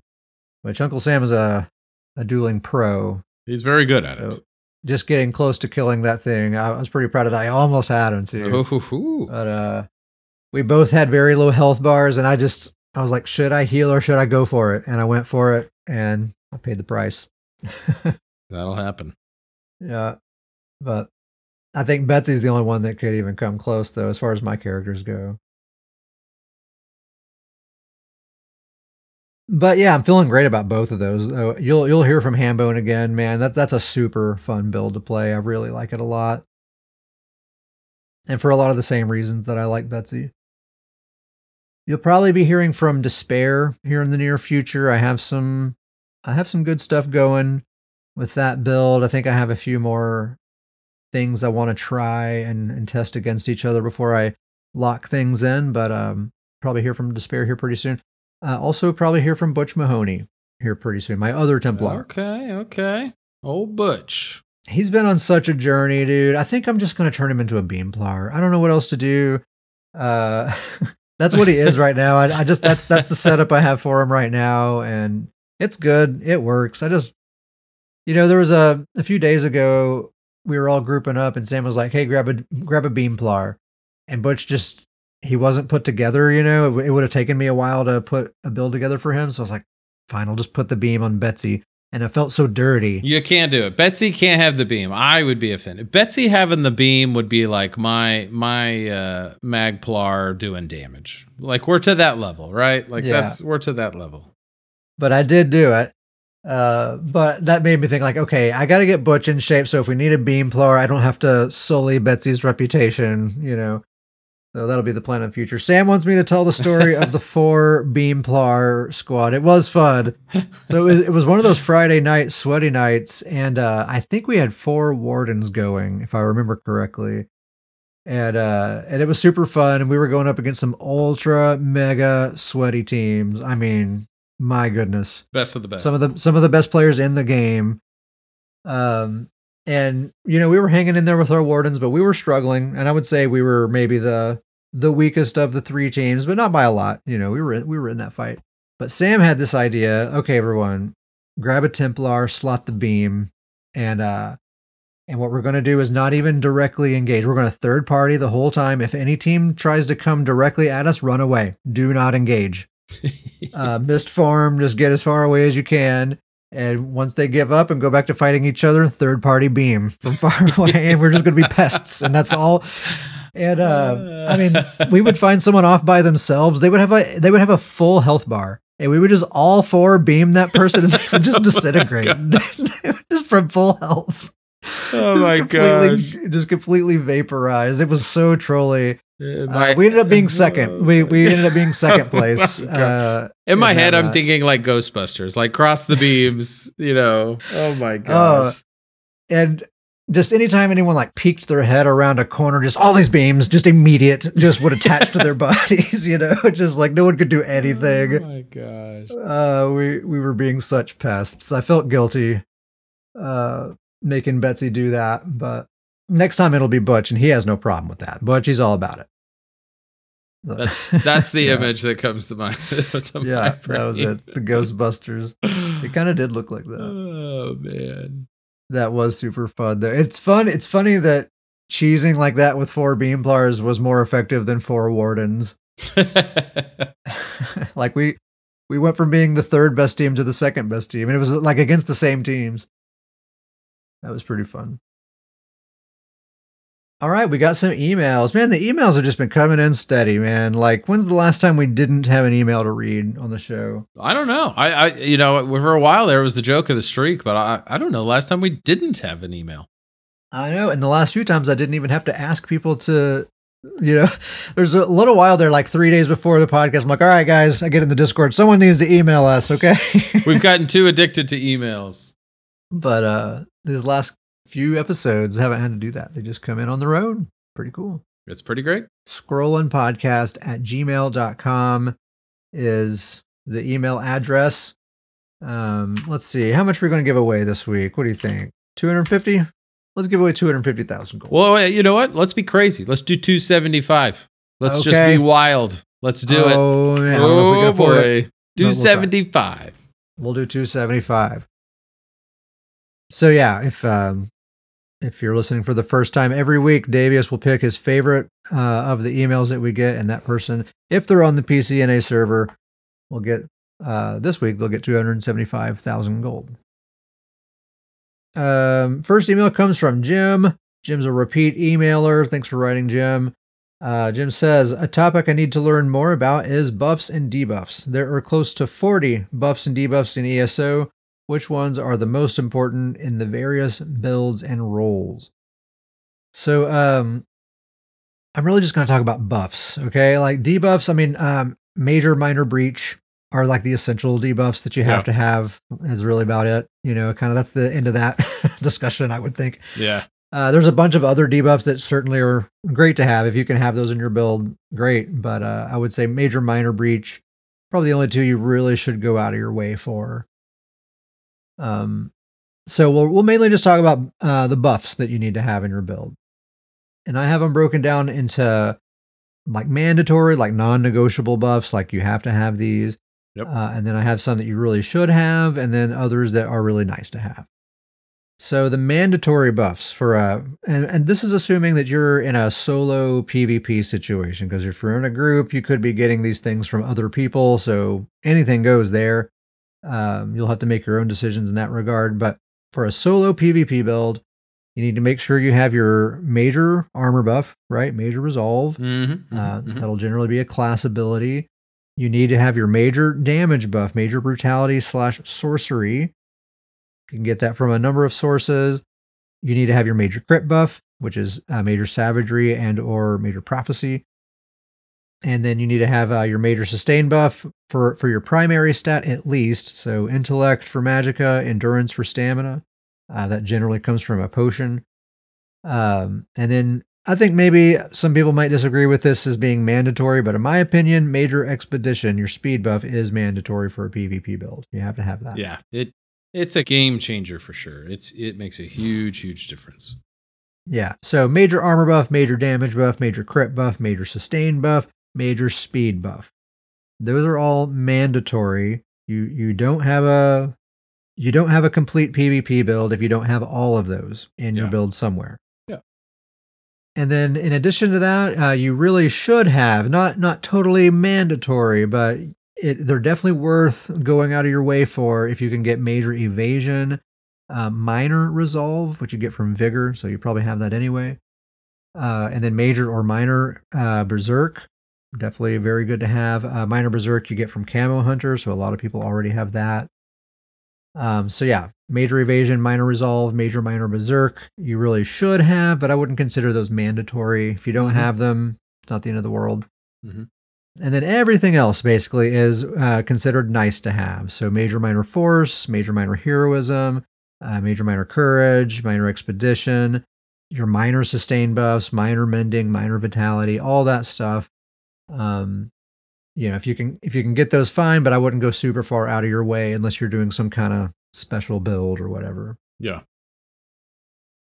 S1: which Uncle Sam is a a dueling pro.
S2: He's very good at it.
S1: Just getting close to killing that thing. I was pretty proud of that. I almost had him too.
S2: Oh.
S1: But uh we both had very low health bars and I just I was like, should I heal or should I go for it? And I went for it and I paid the price.
S2: That'll happen.
S1: yeah. But I think Betsy's the only one that could even come close though, as far as my characters go. But yeah, I'm feeling great about both of those. You'll you'll hear from Hambone again, man. That's that's a super fun build to play. I really like it a lot, and for a lot of the same reasons that I like Betsy. You'll probably be hearing from Despair here in the near future. I have some I have some good stuff going with that build. I think I have a few more things I want to try and, and test against each other before I lock things in. But um, probably hear from Despair here pretty soon. Uh, also, probably hear from Butch Mahoney here pretty soon. My other Templar.
S2: Okay, okay. Old Butch.
S1: He's been on such a journey, dude. I think I'm just gonna turn him into a beamplar. I don't know what else to do. Uh, that's what he is right now. I, I just that's that's the setup I have for him right now, and It's good. It works. I just, you know, there was a a few days ago we were all grouping up, and Sam was like, "Hey, grab a grab a beam plar," and Butch just he wasn't put together. You know, it, w- it would have taken me a while to put a build together for him. So I was like, "Fine, I'll just put the beam on Betsy." And it felt so dirty.
S2: You can't do it. Betsy can't have the beam. I would be offended. Betsy having the beam would be like my my uh Magplar doing damage. Like we're to that level, right? Like
S1: Yeah.
S2: that's we're to that level.
S1: but I did do it. Uh, but that made me think like, okay, I got to get Butch in shape. So if we need a beamplar, I don't have to sully Betsy's reputation, you know. So that'll be the plan in the future. Sam wants me to tell the story of the four beamplar squad. It was fun. So it was, it was one of those Friday night sweaty nights, and uh, I think we had four wardens going, if I remember correctly. And uh, and it was super fun, and we were going up against some ultra mega sweaty teams. I mean, my goodness
S2: Best of the best.
S1: some of the some of the best players in the game. Um, and you know we were hanging in there with our wardens, but we were struggling, and I would say we were maybe the the weakest of the three teams, but not by a lot. You know we were in, we were in that fight. But Sam had this idea. Okay, everyone, grab a Templar, slot the beam, and uh, and what we're going to do is not even directly engage. We're going to third party the whole time. If any team tries to come directly at us, run away. Do not engage uh, mist form, just get as far away as you can. And once they give up and go back to fighting each other, third party beam from far away, and we're just going to be pests, and that's all. And uh, I mean, we would find someone off by themselves. They would have a they would have a full health bar, and we would just all four beam that person, and they would just disintegrate, just from full health.
S2: oh
S1: Just
S2: my god!
S1: Just completely vaporized. It was so trolly.
S2: Uh,
S1: Uh, we ended up being second. We we ended up being second place. Uh,
S2: in my head, I'm
S1: match.
S2: thinking like Ghostbusters, like cross the beams, you know. Oh my gosh.
S1: and just anytime anyone like peeked their head around a corner, just all these beams, just immediate, just would attach to their bodies, you know, just like no one could do anything.
S2: Oh my gosh.
S1: Uh, we we were being such pests. I felt guilty, uh, making Betsy do that, but next time it'll be Butch, and he has no problem with that. Butch, he's all about it.
S2: That's, that's the
S1: Yeah.
S2: image that comes to mind. to
S1: Yeah, that was it. The Ghostbusters. It kind of did look like that.
S2: Oh man.
S1: That was super fun though. It's fun. It's funny that cheesing like that with four beam plars was more effective than four wardens. like we we went from being the third best team to the second best team, and it was like against the same teams. That was pretty fun. All right, we got some emails. Man, the emails have just been coming in steady, man. Like, when's the last time we didn't have an email to read on the show?
S2: I don't know. I, I, you know, for a while there was the joke of the streak, but I, I don't know. Last time we didn't have an email.
S1: I know. And the last few times I didn't even have to ask people to, you know, there's a little while there, like three days before the podcast. I'm like, all right, guys, I get in the Discord. Someone needs to email us, okay?
S2: We've gotten too addicted to emails.
S1: but uh these last few episodes haven't had to do that. They just come in on their own. Pretty cool.
S2: It's pretty great.
S1: Scrollin podcast at gmail.com is the email address. Um, let's see. How much we're going to give away this week? What do you think? 250? Let's give away 250,000 gold.
S2: Well, you know what? Let's be crazy. Let's do 275. Let's just be wild. Let's do it.
S1: oh, man. If we can
S2: Oh boy.
S1: But we'll
S2: 275.
S1: We'll do 275. So yeah, if um if you're listening for the first time every week, Davius will pick his favorite uh, of the emails that we get, and that person, if they're on the PCNA server, will get uh, this week they'll get 275,000 gold. Um, first email comes from Jim. Jim's a repeat emailer. Thanks for writing, Jim. Uh, Jim says, A topic I need to learn more about is buffs and debuffs. There are close to 40 buffs and debuffs in ESO. Which ones are the most important in the various builds and roles? So, um, I'm really just going to talk about buffs, okay? Like debuffs, I mean, um, major, minor breach are like the essential debuffs that you have
S2: Yeah.
S1: to have, is really about it. You know, kind of that's the end of that discussion, I would think.
S2: Yeah.
S1: Uh, there's a bunch of other debuffs that certainly are great to have. If you can have those in your build, great. But uh, I would say major, minor breach, probably the only two you really should go out of your way for. Um, so we'll we'll mainly just talk about uh, the buffs that you need to have in your build, and I have them broken down into like mandatory, like non-negotiable buffs, like you have to have these.
S2: Yep.
S1: Uh, and then I have some that you really should have, and then others that are really nice to have. So the mandatory buffs for a, and, and this is assuming that you're in a solo PvP situation, because if you're in a group, you could be getting these things from other people. So anything goes there. Um, you'll have to make your own decisions in that regard. But for a solo PvP build, you need to make sure you have your major armor buff, right? Major resolve.
S2: Mm-hmm,
S1: Uh,
S2: mm-hmm.
S1: That'll generally be a class ability. You need to have your major damage buff, major brutality slash sorcery. You can get that from a number of sources. You need to have your major crit buff, which is uh, major savagery and or major prophecy. And then you need to have uh, your major sustain buff for for your primary stat at least. So intellect for magica, endurance for stamina. Uh, that generally comes from a potion. Um, and then I think maybe some people might disagree with this as being mandatory, but in my opinion, major expedition, your speed buff is mandatory for a PvP build. You have to have that.
S2: Yeah, it it's a game changer for sure. It's it makes a huge huge difference.
S1: Yeah. So major armor buff, major damage buff, major crit buff, major sustain buff, major speed buff. Those are all mandatory. You you don't have a you don't have a complete PvP build if you don't have all of those in your build somewhere.
S2: Yeah.
S1: And then in addition to that, uh, you really should have not not totally mandatory, but it, they're definitely worth going out of your way for if you can get major evasion, uh, minor resolve, which you get from vigor, so you probably have that anyway. Uh, and then major or minor uh, berserk, definitely very good to have. Uh, minor berserk you get from camo hunter, so a lot of people already have that. Um, so yeah, major evasion, minor resolve, major minor berserk, you really should have, but I wouldn't consider those mandatory. If you don't
S2: Mhm.
S1: have them, it's not the end of the world.
S2: Mhm.
S1: And then everything else basically is uh, considered nice to have. So major minor force, major minor heroism, uh, major minor courage, minor expedition, your minor sustain buffs, minor mending, minor vitality, all that stuff. Um, you know, if you can if you can get those, fine. But I wouldn't go super far out of your way unless you're doing some kind of special build or whatever.
S2: Yeah.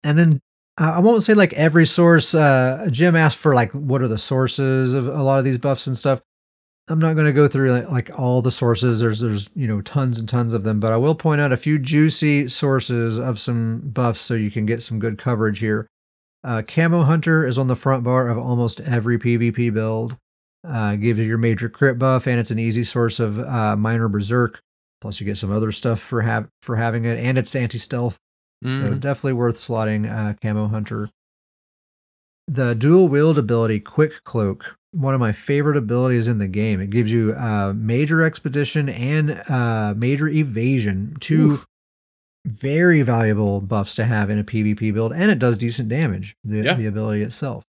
S1: And then I won't say like every source. Uh, Jim asked for like what are the sources of a lot of these buffs and stuff. I'm not going to go through like, like all the sources. There's there's you know tons and tons of them, but I will point out a few juicy sources of some buffs so you can get some good coverage here. Uh, Camo Hunter is on the front bar of almost every PvP build. Uh, gives you your major crit buff, and it's an easy source of uh, minor berserk. Plus, you get some other stuff for have for having it, and it's anti stealth. So
S2: Mhm.
S1: definitely worth slotting uh, Camo Hunter. The dual wield ability, Quick Cloak, one of my favorite abilities in the game. It gives you uh, major expedition and uh, major evasion, two
S2: Oof.
S1: very valuable buffs to have in a PvP build, and it does decent damage. The,
S2: Yeah.
S1: the ability itself.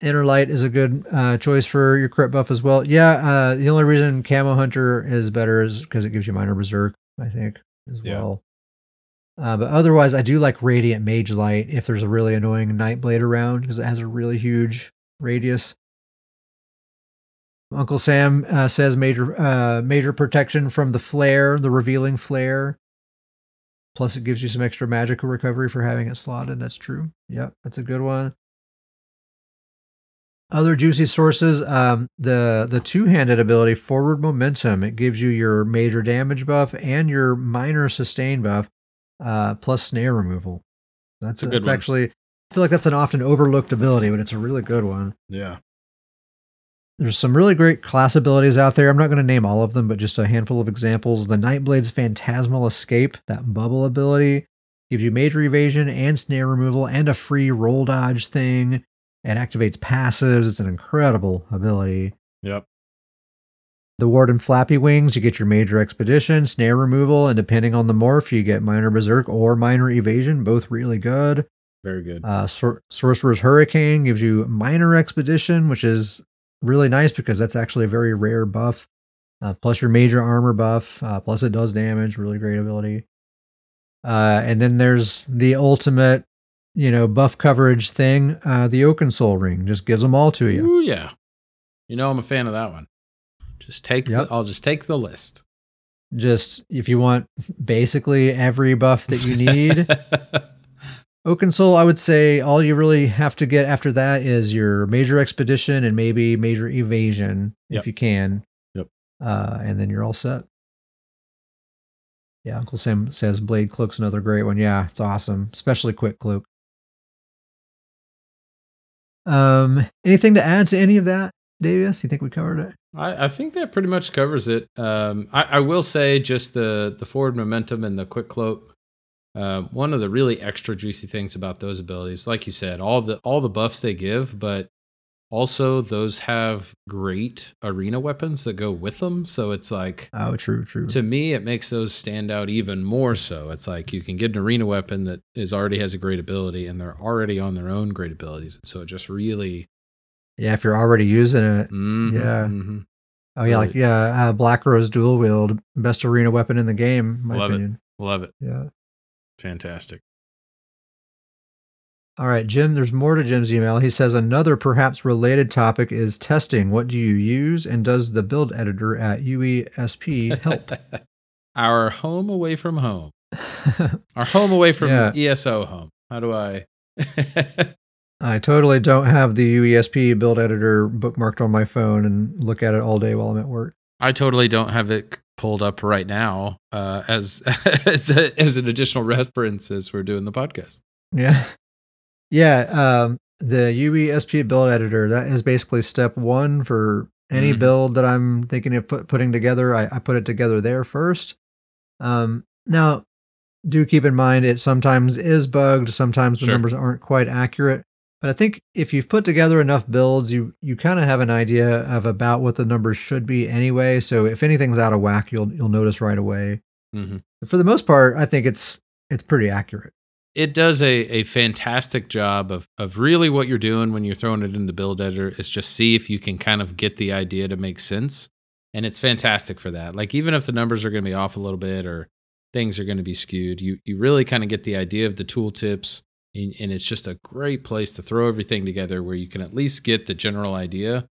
S1: Inner Light is a good uh, choice for your crit buff as well. Yeah, uh, the only reason Camo Hunter is better is because it gives you minor berserk, I think, as
S2: Yeah.
S1: well. Uh, but otherwise, I do like Radiant Mage Light if there's a really annoying Nightblade around because it has a really huge radius. Uncle Sam uh, says major uh, major protection from the flare, the revealing flare. Plus, it gives you some extra magical recovery for having it slotted. That's true. Yep, that's a good one. Other juicy sources, um, the the two handed ability, forward momentum. It gives you your major damage buff and your minor sustain buff, uh, plus snare removal. That's
S2: That's a good
S1: that's
S2: one.
S1: actually. I feel like that's an often overlooked ability, but it's a really good one.
S2: Yeah.
S1: There's some really great class abilities out there. I'm not going to name all of them, but just a handful of examples. The Nightblade's Phantasmal Escape, that bubble ability, gives you major evasion and snare removal and a free roll dodge thing. It activates passives. It's an incredible ability.
S2: Yep.
S1: The Warden Flappy Wings, you get your major expedition, snare removal, and depending on the morph, you get minor berserk or minor evasion, both really good.
S2: Very good.
S1: Uh, Sor- Sorcerer's Hurricane gives you minor expedition, which is really nice because that's actually a very rare buff. Uh, plus your major armor buff. Uh, plus it does damage. Really great ability. Uh, and then there's the ultimate, you know, buff coverage thing. Uh, the Oaken Soul Ring just gives them all to you.
S2: Ooh, yeah. You know I'm a fan of that one. Just take.
S1: Yep.
S2: The, I'll just take the list.
S1: Just if you want basically every buff that you need, Oaken Soul, I would say all you really have to get after that is your major expedition and maybe major evasion
S2: Yep.
S1: if you can.
S2: Yep.
S1: Uh, and then you're all set. Yeah, Uncle Sam says Blade Cloak's another great one. Yeah, it's awesome, especially Quick Cloak. Um, anything to add to any of that, Davis? You think we covered it?
S2: I, I think that pretty much covers it. Um, I, I will say just the the forward momentum and the quick cloak. Uh, one of the really extra juicy things about those abilities, like you said, all the all the buffs they give, but also those have great arena weapons that go with them. So it's like
S1: Oh, true, true.
S2: to me, it makes those stand out even more. So it's like you can get an arena weapon that is already has a great ability, and they're already on their own great abilities. So it just really,
S1: yeah, if you're already using it.
S2: Mhm,
S1: Yeah.
S2: mhm.
S1: Oh yeah, like yeah, uh, Black Rose dual wield, best arena weapon in the game, in my
S2: Love it.
S1: opinion.
S2: love it,
S1: Yeah.
S2: fantastic.
S1: All right, Jim, there's more to Jim's email. He says another perhaps related topic is testing. What do you use and does the build editor at UESP help?
S2: Our home away from home. Our home away from
S1: Yeah.
S2: ESO home. How do I?
S1: I totally don't have the UESP build editor bookmarked on my phone and look at it all day while I'm at work.
S2: I totally don't have it pulled up right now uh, as as, a, as an additional reference as we're doing the podcast.
S1: Yeah. Yeah. Um, the UESP build editor, that is basically step one for any
S2: Mhm.
S1: build that I'm thinking of put, putting together. I, I put it together there first. Um, now, do keep in mind it sometimes is bugged. Sometimes the
S2: Sure.
S1: numbers aren't quite accurate. But I think if you've put together enough builds, you you kind of have an idea of about what the numbers should be anyway. So if anything's out of whack, you'll you'll notice right away.
S2: hmm
S1: For the most part, I think it's it's pretty accurate.
S2: It does a, a fantastic job of, of really what you're doing when you're throwing it in the build editor is just see if you can kind of get the idea to make sense. And it's fantastic for that. Like even if the numbers are going to be off a little bit or things are going to be skewed, you you really kind of get the idea of the tooltips and, and it's just a great place to throw everything together where you can at least get the general idea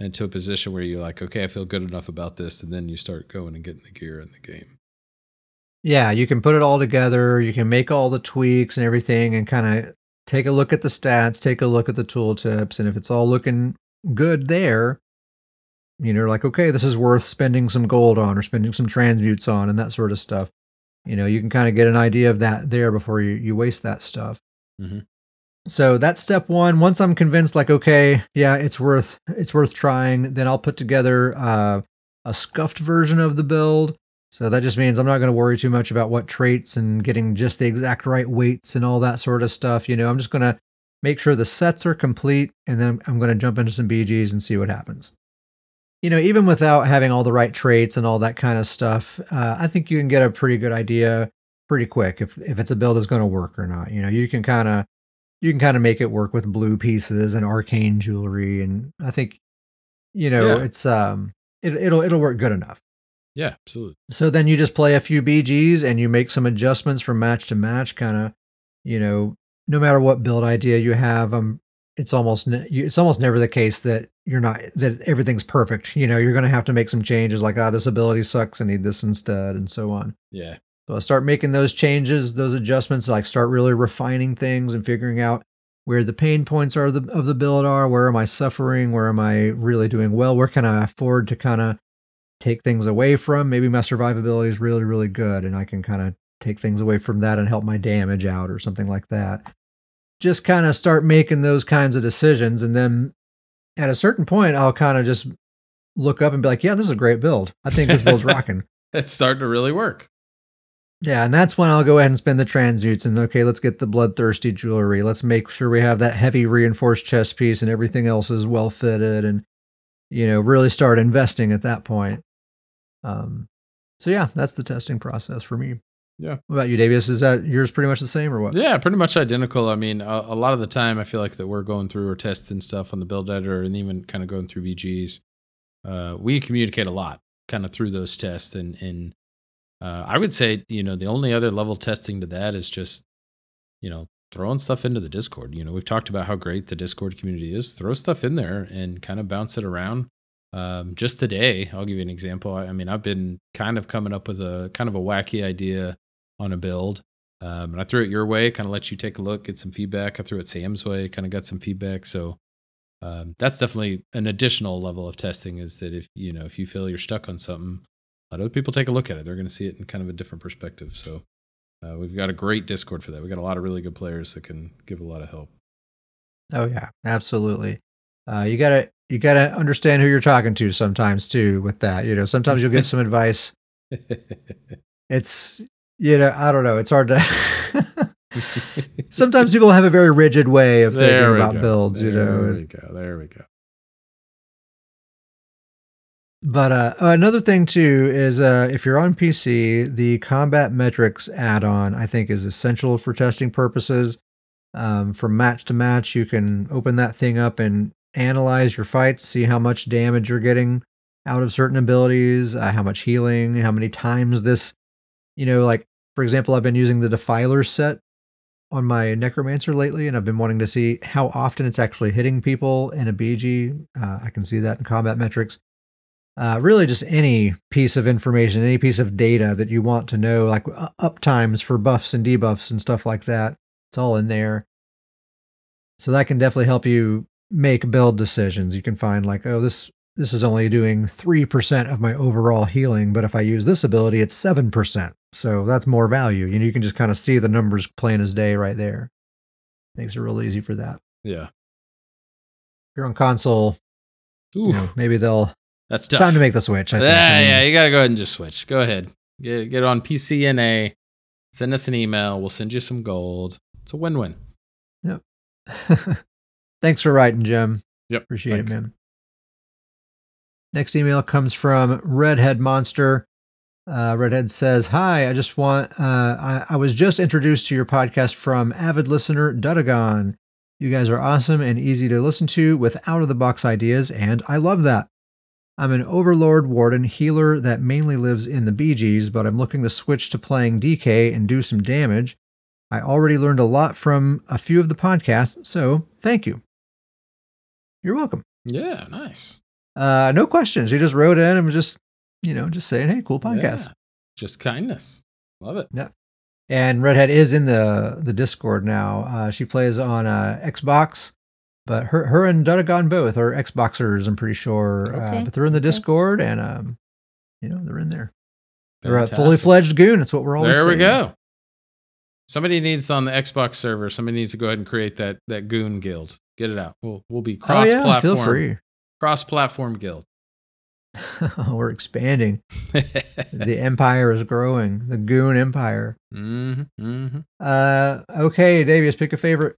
S2: into a position where you're like, okay, I feel good enough about this, and then you start going and getting the gear in the game.
S1: Yeah, you can put it all together. You can make all the tweaks and everything and kind of take a look at the stats, take a look at the tooltips. And if it's all looking good there, you know, like, okay, this is worth spending some gold on or spending some transmutes on and that sort of stuff. You know, you can kind of get an idea of that there before you, you waste that stuff.
S2: Mhm.
S1: So that's step one. Once I'm convinced, like, okay, yeah, it's worth it's worth trying, then I'll put together uh, a scuffed version of the build. So that just means I'm not going to worry too much about what traits and getting just the exact right weights and all that sort of stuff. You know, I'm just going to make sure the sets are complete, and then I'm going to jump into some BGs and see what happens. You know, even without having all the right traits and all that kind of stuff, uh, I think you can get a pretty good idea pretty quick if if it's a build that's going to work or not. You know, you can kind of you can kind of make it work with blue pieces and arcane jewelry, and I think you know
S2: Yeah.
S1: it's um it, it'll it'll work good enough.
S2: Yeah, absolutely.
S1: So then you just play a few BGs and you make some adjustments from match to match, kind of, you know, no matter what build idea you have, um, it's almost ne- it's almost never the case that you're not that everything's perfect. You know, you're going to have to make some changes, like ah, this ability sucks, I need this instead, and so on.
S2: Yeah.
S1: So I start making those changes, those adjustments, like start really refining things and figuring out where the pain points are the, of the build are. Where am I suffering? Where am I really doing well? Where can I afford to kind of take things away from? Maybe my survivability is really, really good, and I can kind of take things away from that and help my damage out or something like that. Just kind of start making those kinds of decisions, and then at a certain point, I'll kind of just look up and be like, "Yeah, this is a great build. I think this build's rocking."
S2: It's starting to really work.
S1: Yeah, and that's when I'll go ahead and spend the transmutes and okay, let's get the bloodthirsty jewelry. Let's make sure we have that heavy reinforced chest piece and everything else is well fitted and you know, really start investing at that point. Um so yeah, that's the testing process for me.
S2: Yeah.
S1: What about you, Davis? Is that yours pretty much the same or what?
S2: Yeah, pretty much identical. I mean, a, a lot of the time, I feel like that we're going through or testing stuff on the build editor, and even kind of going through BGs. Uh, we communicate a lot, kind of through those tests, and and uh, I would say, you know, the only other level testing to that is just, you know, throwing stuff into the Discord. You know, we've talked about how great the Discord community is. Throw stuff in there and kind of bounce it around. Um, just today, I'll give you an example. I, I mean, I've been kind of coming up with a kind of a wacky idea on a build Um, and I threw it your way, kind of let you take a look, get some feedback. I threw it Sam's way, kind of got some feedback. So um, that's definitely an additional level of testing. Is that if you know if you feel you're stuck on something, let other people take a look at it. They're going to see it in kind of a different perspective. So uh, we've got a great Discord for that. We've got a lot of really good players that can give a lot of help.
S1: Oh yeah, absolutely. Uh, you gotta you gotta understand who you're talking to sometimes too. With that, you know, sometimes you'll get some advice. It's you know I don't know. It's hard to. sometimes people have a very rigid way of thinking
S2: There we
S1: about
S2: go.
S1: builds. You know.
S2: There we go. There we go.
S1: But uh, another thing too is uh, if you're on PC, the Combat Metrics add-on I think is essential for testing purposes. Um, from match to match, you can open that thing up and analyze your fights, see how much damage you're getting out of certain abilities, uh, how much healing, how many times this, you know, like for example, I've been using the Defiler set on my Necromancer lately, and I've been wanting to see how often it's actually hitting people in a BG. Uh, I can see that in Combat Metrics uh, really just any piece of information, any piece of data that you want to know, like uh, up times for buffs and debuffs and stuff like that. It's all in there. So that can definitely help you make build decisions. You can find like, oh, this this is only doing 3% of my overall healing, but if I use this ability, it's 7%. So that's more value. You know, you can just kind of see the numbers plain as day right there. Makes it real easy for that.
S2: Yeah.
S1: If you're on console,
S2: Ooh,
S1: you know, maybe they'll
S2: that's tough.
S1: time to make the switch. I think.
S2: yeah,
S1: I mean,
S2: yeah, you got to go ahead and just switch. Go ahead. Get get on PCNA. Send us an email. We'll send you some gold. It's a win-win.
S1: Thanks for writing, Jim.
S2: Yep.
S1: Appreciate
S2: thanks.
S1: it, man. Next email comes from Redhead Monster. Uh, Redhead says, "Hi, I just want. Uh, I, I was just introduced to your podcast from avid listener Dudagon. You guys are awesome and easy to listen to with out of the box ideas, and I love that. I'm an Overlord Warden healer that mainly lives in the BGs, but I'm looking to switch to playing DK and do some damage. I already learned a lot from a few of the podcasts, so thank you. You're welcome.
S2: Yeah, nice.
S1: Uh, no questions. You just wrote in and was just, you know, just saying, hey, cool podcast.
S2: Yeah. Just kindness. Love it. Yeah.
S1: And Redhead is in the the Discord now. Uh, she plays on uh, Xbox, but her her and Dudagon both are Xboxers. I'm pretty sure,
S2: Okay,
S1: uh, but they're in the
S2: okay.
S1: Discord, and um, you know, they're in there. They're a fully fledged goon. That's what we're always
S2: There we
S1: saying.
S2: go. Somebody needs on the Xbox server. Somebody needs to go ahead and create that that goon guild. Get it out. We'll we'll be
S1: Oh
S2: cross
S1: yeah,
S2: platform.
S1: feel free.
S2: Cross platform guild.
S1: we're expanding. The empire is growing. The goon empire.
S2: hmm hmm
S1: Uh, okay, Davies, pick a favorite.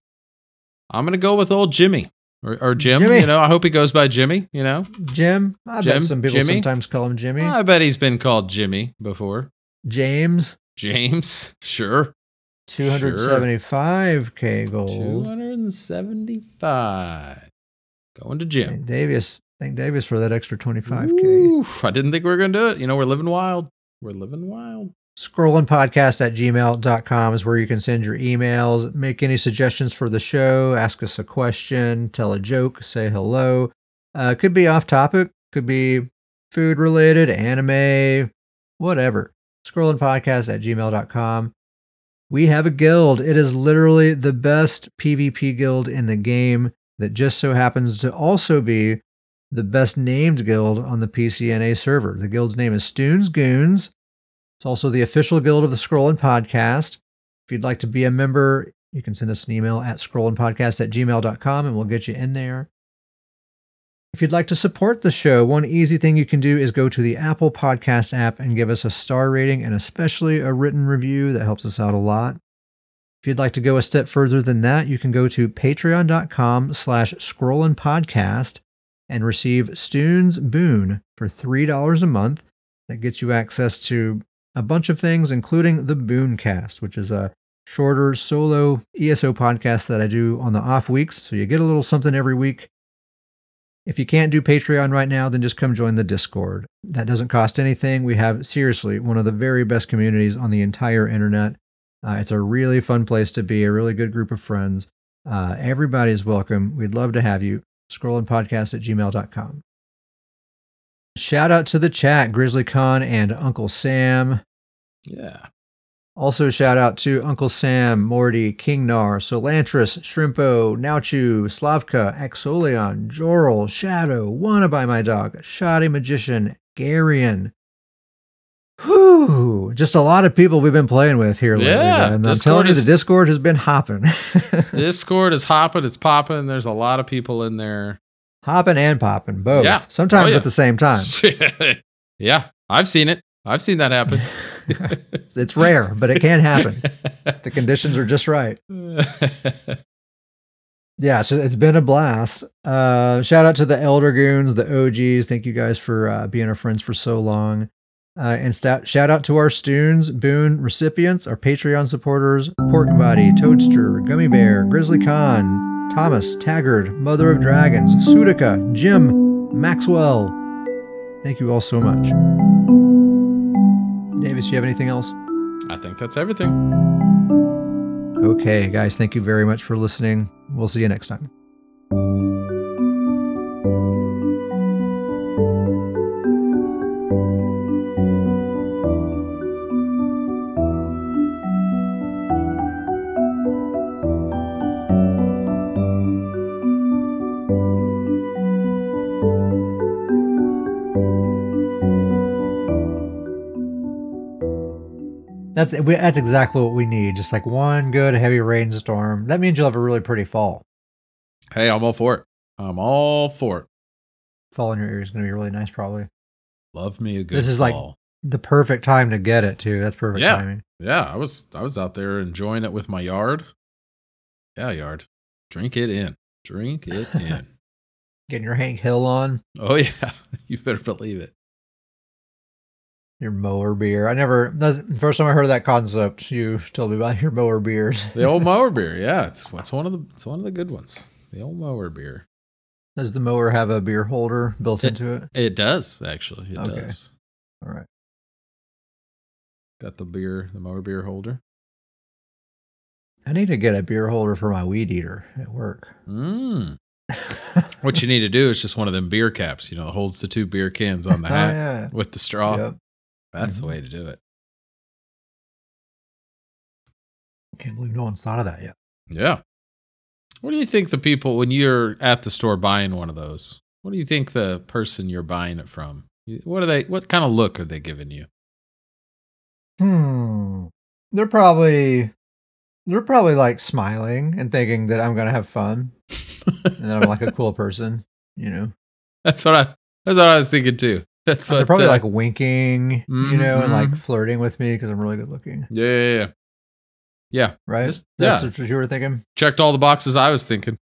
S2: I'm gonna go with old Jimmy or, or Jim.
S1: Jimmy.
S2: You know, I hope he goes by Jimmy. You know,
S1: Jim. I
S2: Jim?
S1: bet some people
S2: Jimmy?
S1: sometimes call him Jimmy.
S2: I bet he's been called Jimmy before.
S1: James.
S2: James, sure.
S1: 275k gold.
S2: 275. Going to Jim.
S1: Thank Davis. Thank Davis for that extra 25k.
S2: Oof, I didn't think we were going to do it. You know, we're living wild. We're living wild.
S1: Scrollinpodcast at gmail.com is where you can send your emails, make any suggestions for the show, ask us a question, tell a joke, say hello. Uh, could be off topic, could be food related, anime, whatever. Scrollinpodcast at gmail.com. We have a guild. It is literally the best PvP guild in the game that just so happens to also be the best named guild on the PCNA server. The guild's name is Stoons Goons. It's also the official guild of the Scrollin Podcast. If you'd like to be a member, you can send us an email at scrollinpodcast at gmail.com and we'll get you in there. If you'd like to support the show, one easy thing you can do is go to the Apple Podcast app and give us a star rating and especially a written review. That helps us out a lot. If you'd like to go a step further than that, you can go to patreon.com slash scrollinpodcast and receive Stoons Boon for $3 a month. That gets you access to a bunch of things, including the Booncast, which is a shorter solo ESO podcast that I do on the off weeks. So you get a little something every week. If you can't do Patreon right now, then just come join the Discord. That doesn't cost anything. We have seriously one of the very best communities on the entire internet. Uh, it's a really fun place to be, a really good group of friends. Uh, everybody is welcome. We'd love to have you. Scrollinpodcast at gmail.com. Shout out to the chat, Grizzly Con and Uncle Sam.
S2: Yeah.
S1: Also, shout out to Uncle Sam, Morty, Kingnar, Solantris, Shrimpo, Nauchu, Slavka, Axolion, Joral, Shadow, Wanna Buy My Dog, Shoddy Magician, Garion. Whew, just a lot of people we've been playing with here lately.
S2: Yeah,
S1: man. I'm telling you, the Discord has been hopping.
S2: Discord is hopping, it's popping. There's a lot of people in there.
S1: hopping and popping, both.
S2: Yeah.
S1: Oh, Sometimes
S2: Oh, yeah.
S1: at the same time.
S2: yeah, I've seen it. I've seen that happen.
S1: It's- rare, but it can happen. the conditions are just right. Yeah, so it's been a blast. Uh, shout out to the Elder Goons, the OGs. Thank you guys for uh, being our friends for so long. Uh, and stat- shout out to our Stoons, Boon recipients, our Patreon supporters, Pork Body, Toadster, Gummy Bear, Grizzly Khan, Thomas, Taggart, Mother of Dragons, Sudica, Jim, Maxwell. Thank you all so much. Davis, you have anything else?
S2: I think that's everything.
S1: Okay, guys, thank you very much for listening. We'll see you next time. That's that's exactly what we need. Just like one good heavy rainstorm. That means you'll have a really pretty fall.
S2: Hey, I'm all for it. I'm all for it.
S1: Fall in your ear is going to be really nice, probably.
S2: Love me a good
S1: This is like- The perfect time to get it too. That's perfect
S2: Yeah.
S1: timing.
S2: Yeah, I was I was out there enjoying it with my yard. Yeah, yard. Drink it in. Drink it in.
S1: Getting your Hank Hill on,
S2: oh yeah, you better believe it.
S1: Your mower beer. I never. That's the first time I heard that concept. You told me about your mower beers.
S2: The old mower beer. Yeah, it's it's one of the it's one of the good ones. The old mower beer.
S1: Does the mower have a beer holder built
S2: It-
S1: into it?
S2: It does actually. It
S1: Okay.
S2: does.
S1: All right.
S2: Got the beer, the mower beer holder.
S1: I need to get a beer holder for my weed eater at work.
S2: Mm. What you need to do is just one of them beer caps. You know, holds the two beer cans on the
S1: Oh,
S2: hat
S1: yeah.
S2: with the straw.
S1: Yep.
S2: That's
S1: Mhm.
S2: the way to do it.
S1: Can't believe no one's thought of that yet.
S2: Yeah. What do you think the people when you're at the store buying one of those? What do you think the person you're buying it from? you- What are they? What kind of look are they giving you?
S1: Hmm. They're probably they're probably like smiling and thinking that I'm gonna have fun and that I'm like a cool person. You know,
S2: that's what I. That's what I was thinking too. That's
S1: they're probably
S2: uh,
S1: like winking, you know, and like
S2: Mhm.
S1: flirting with me because I'm really good looking.
S2: Yeah, yeah, yeah. Yeah.
S1: Right?
S2: Just-
S1: That's
S2: yeah.
S1: what you were thinking.
S2: Checked all the boxes I was thinking.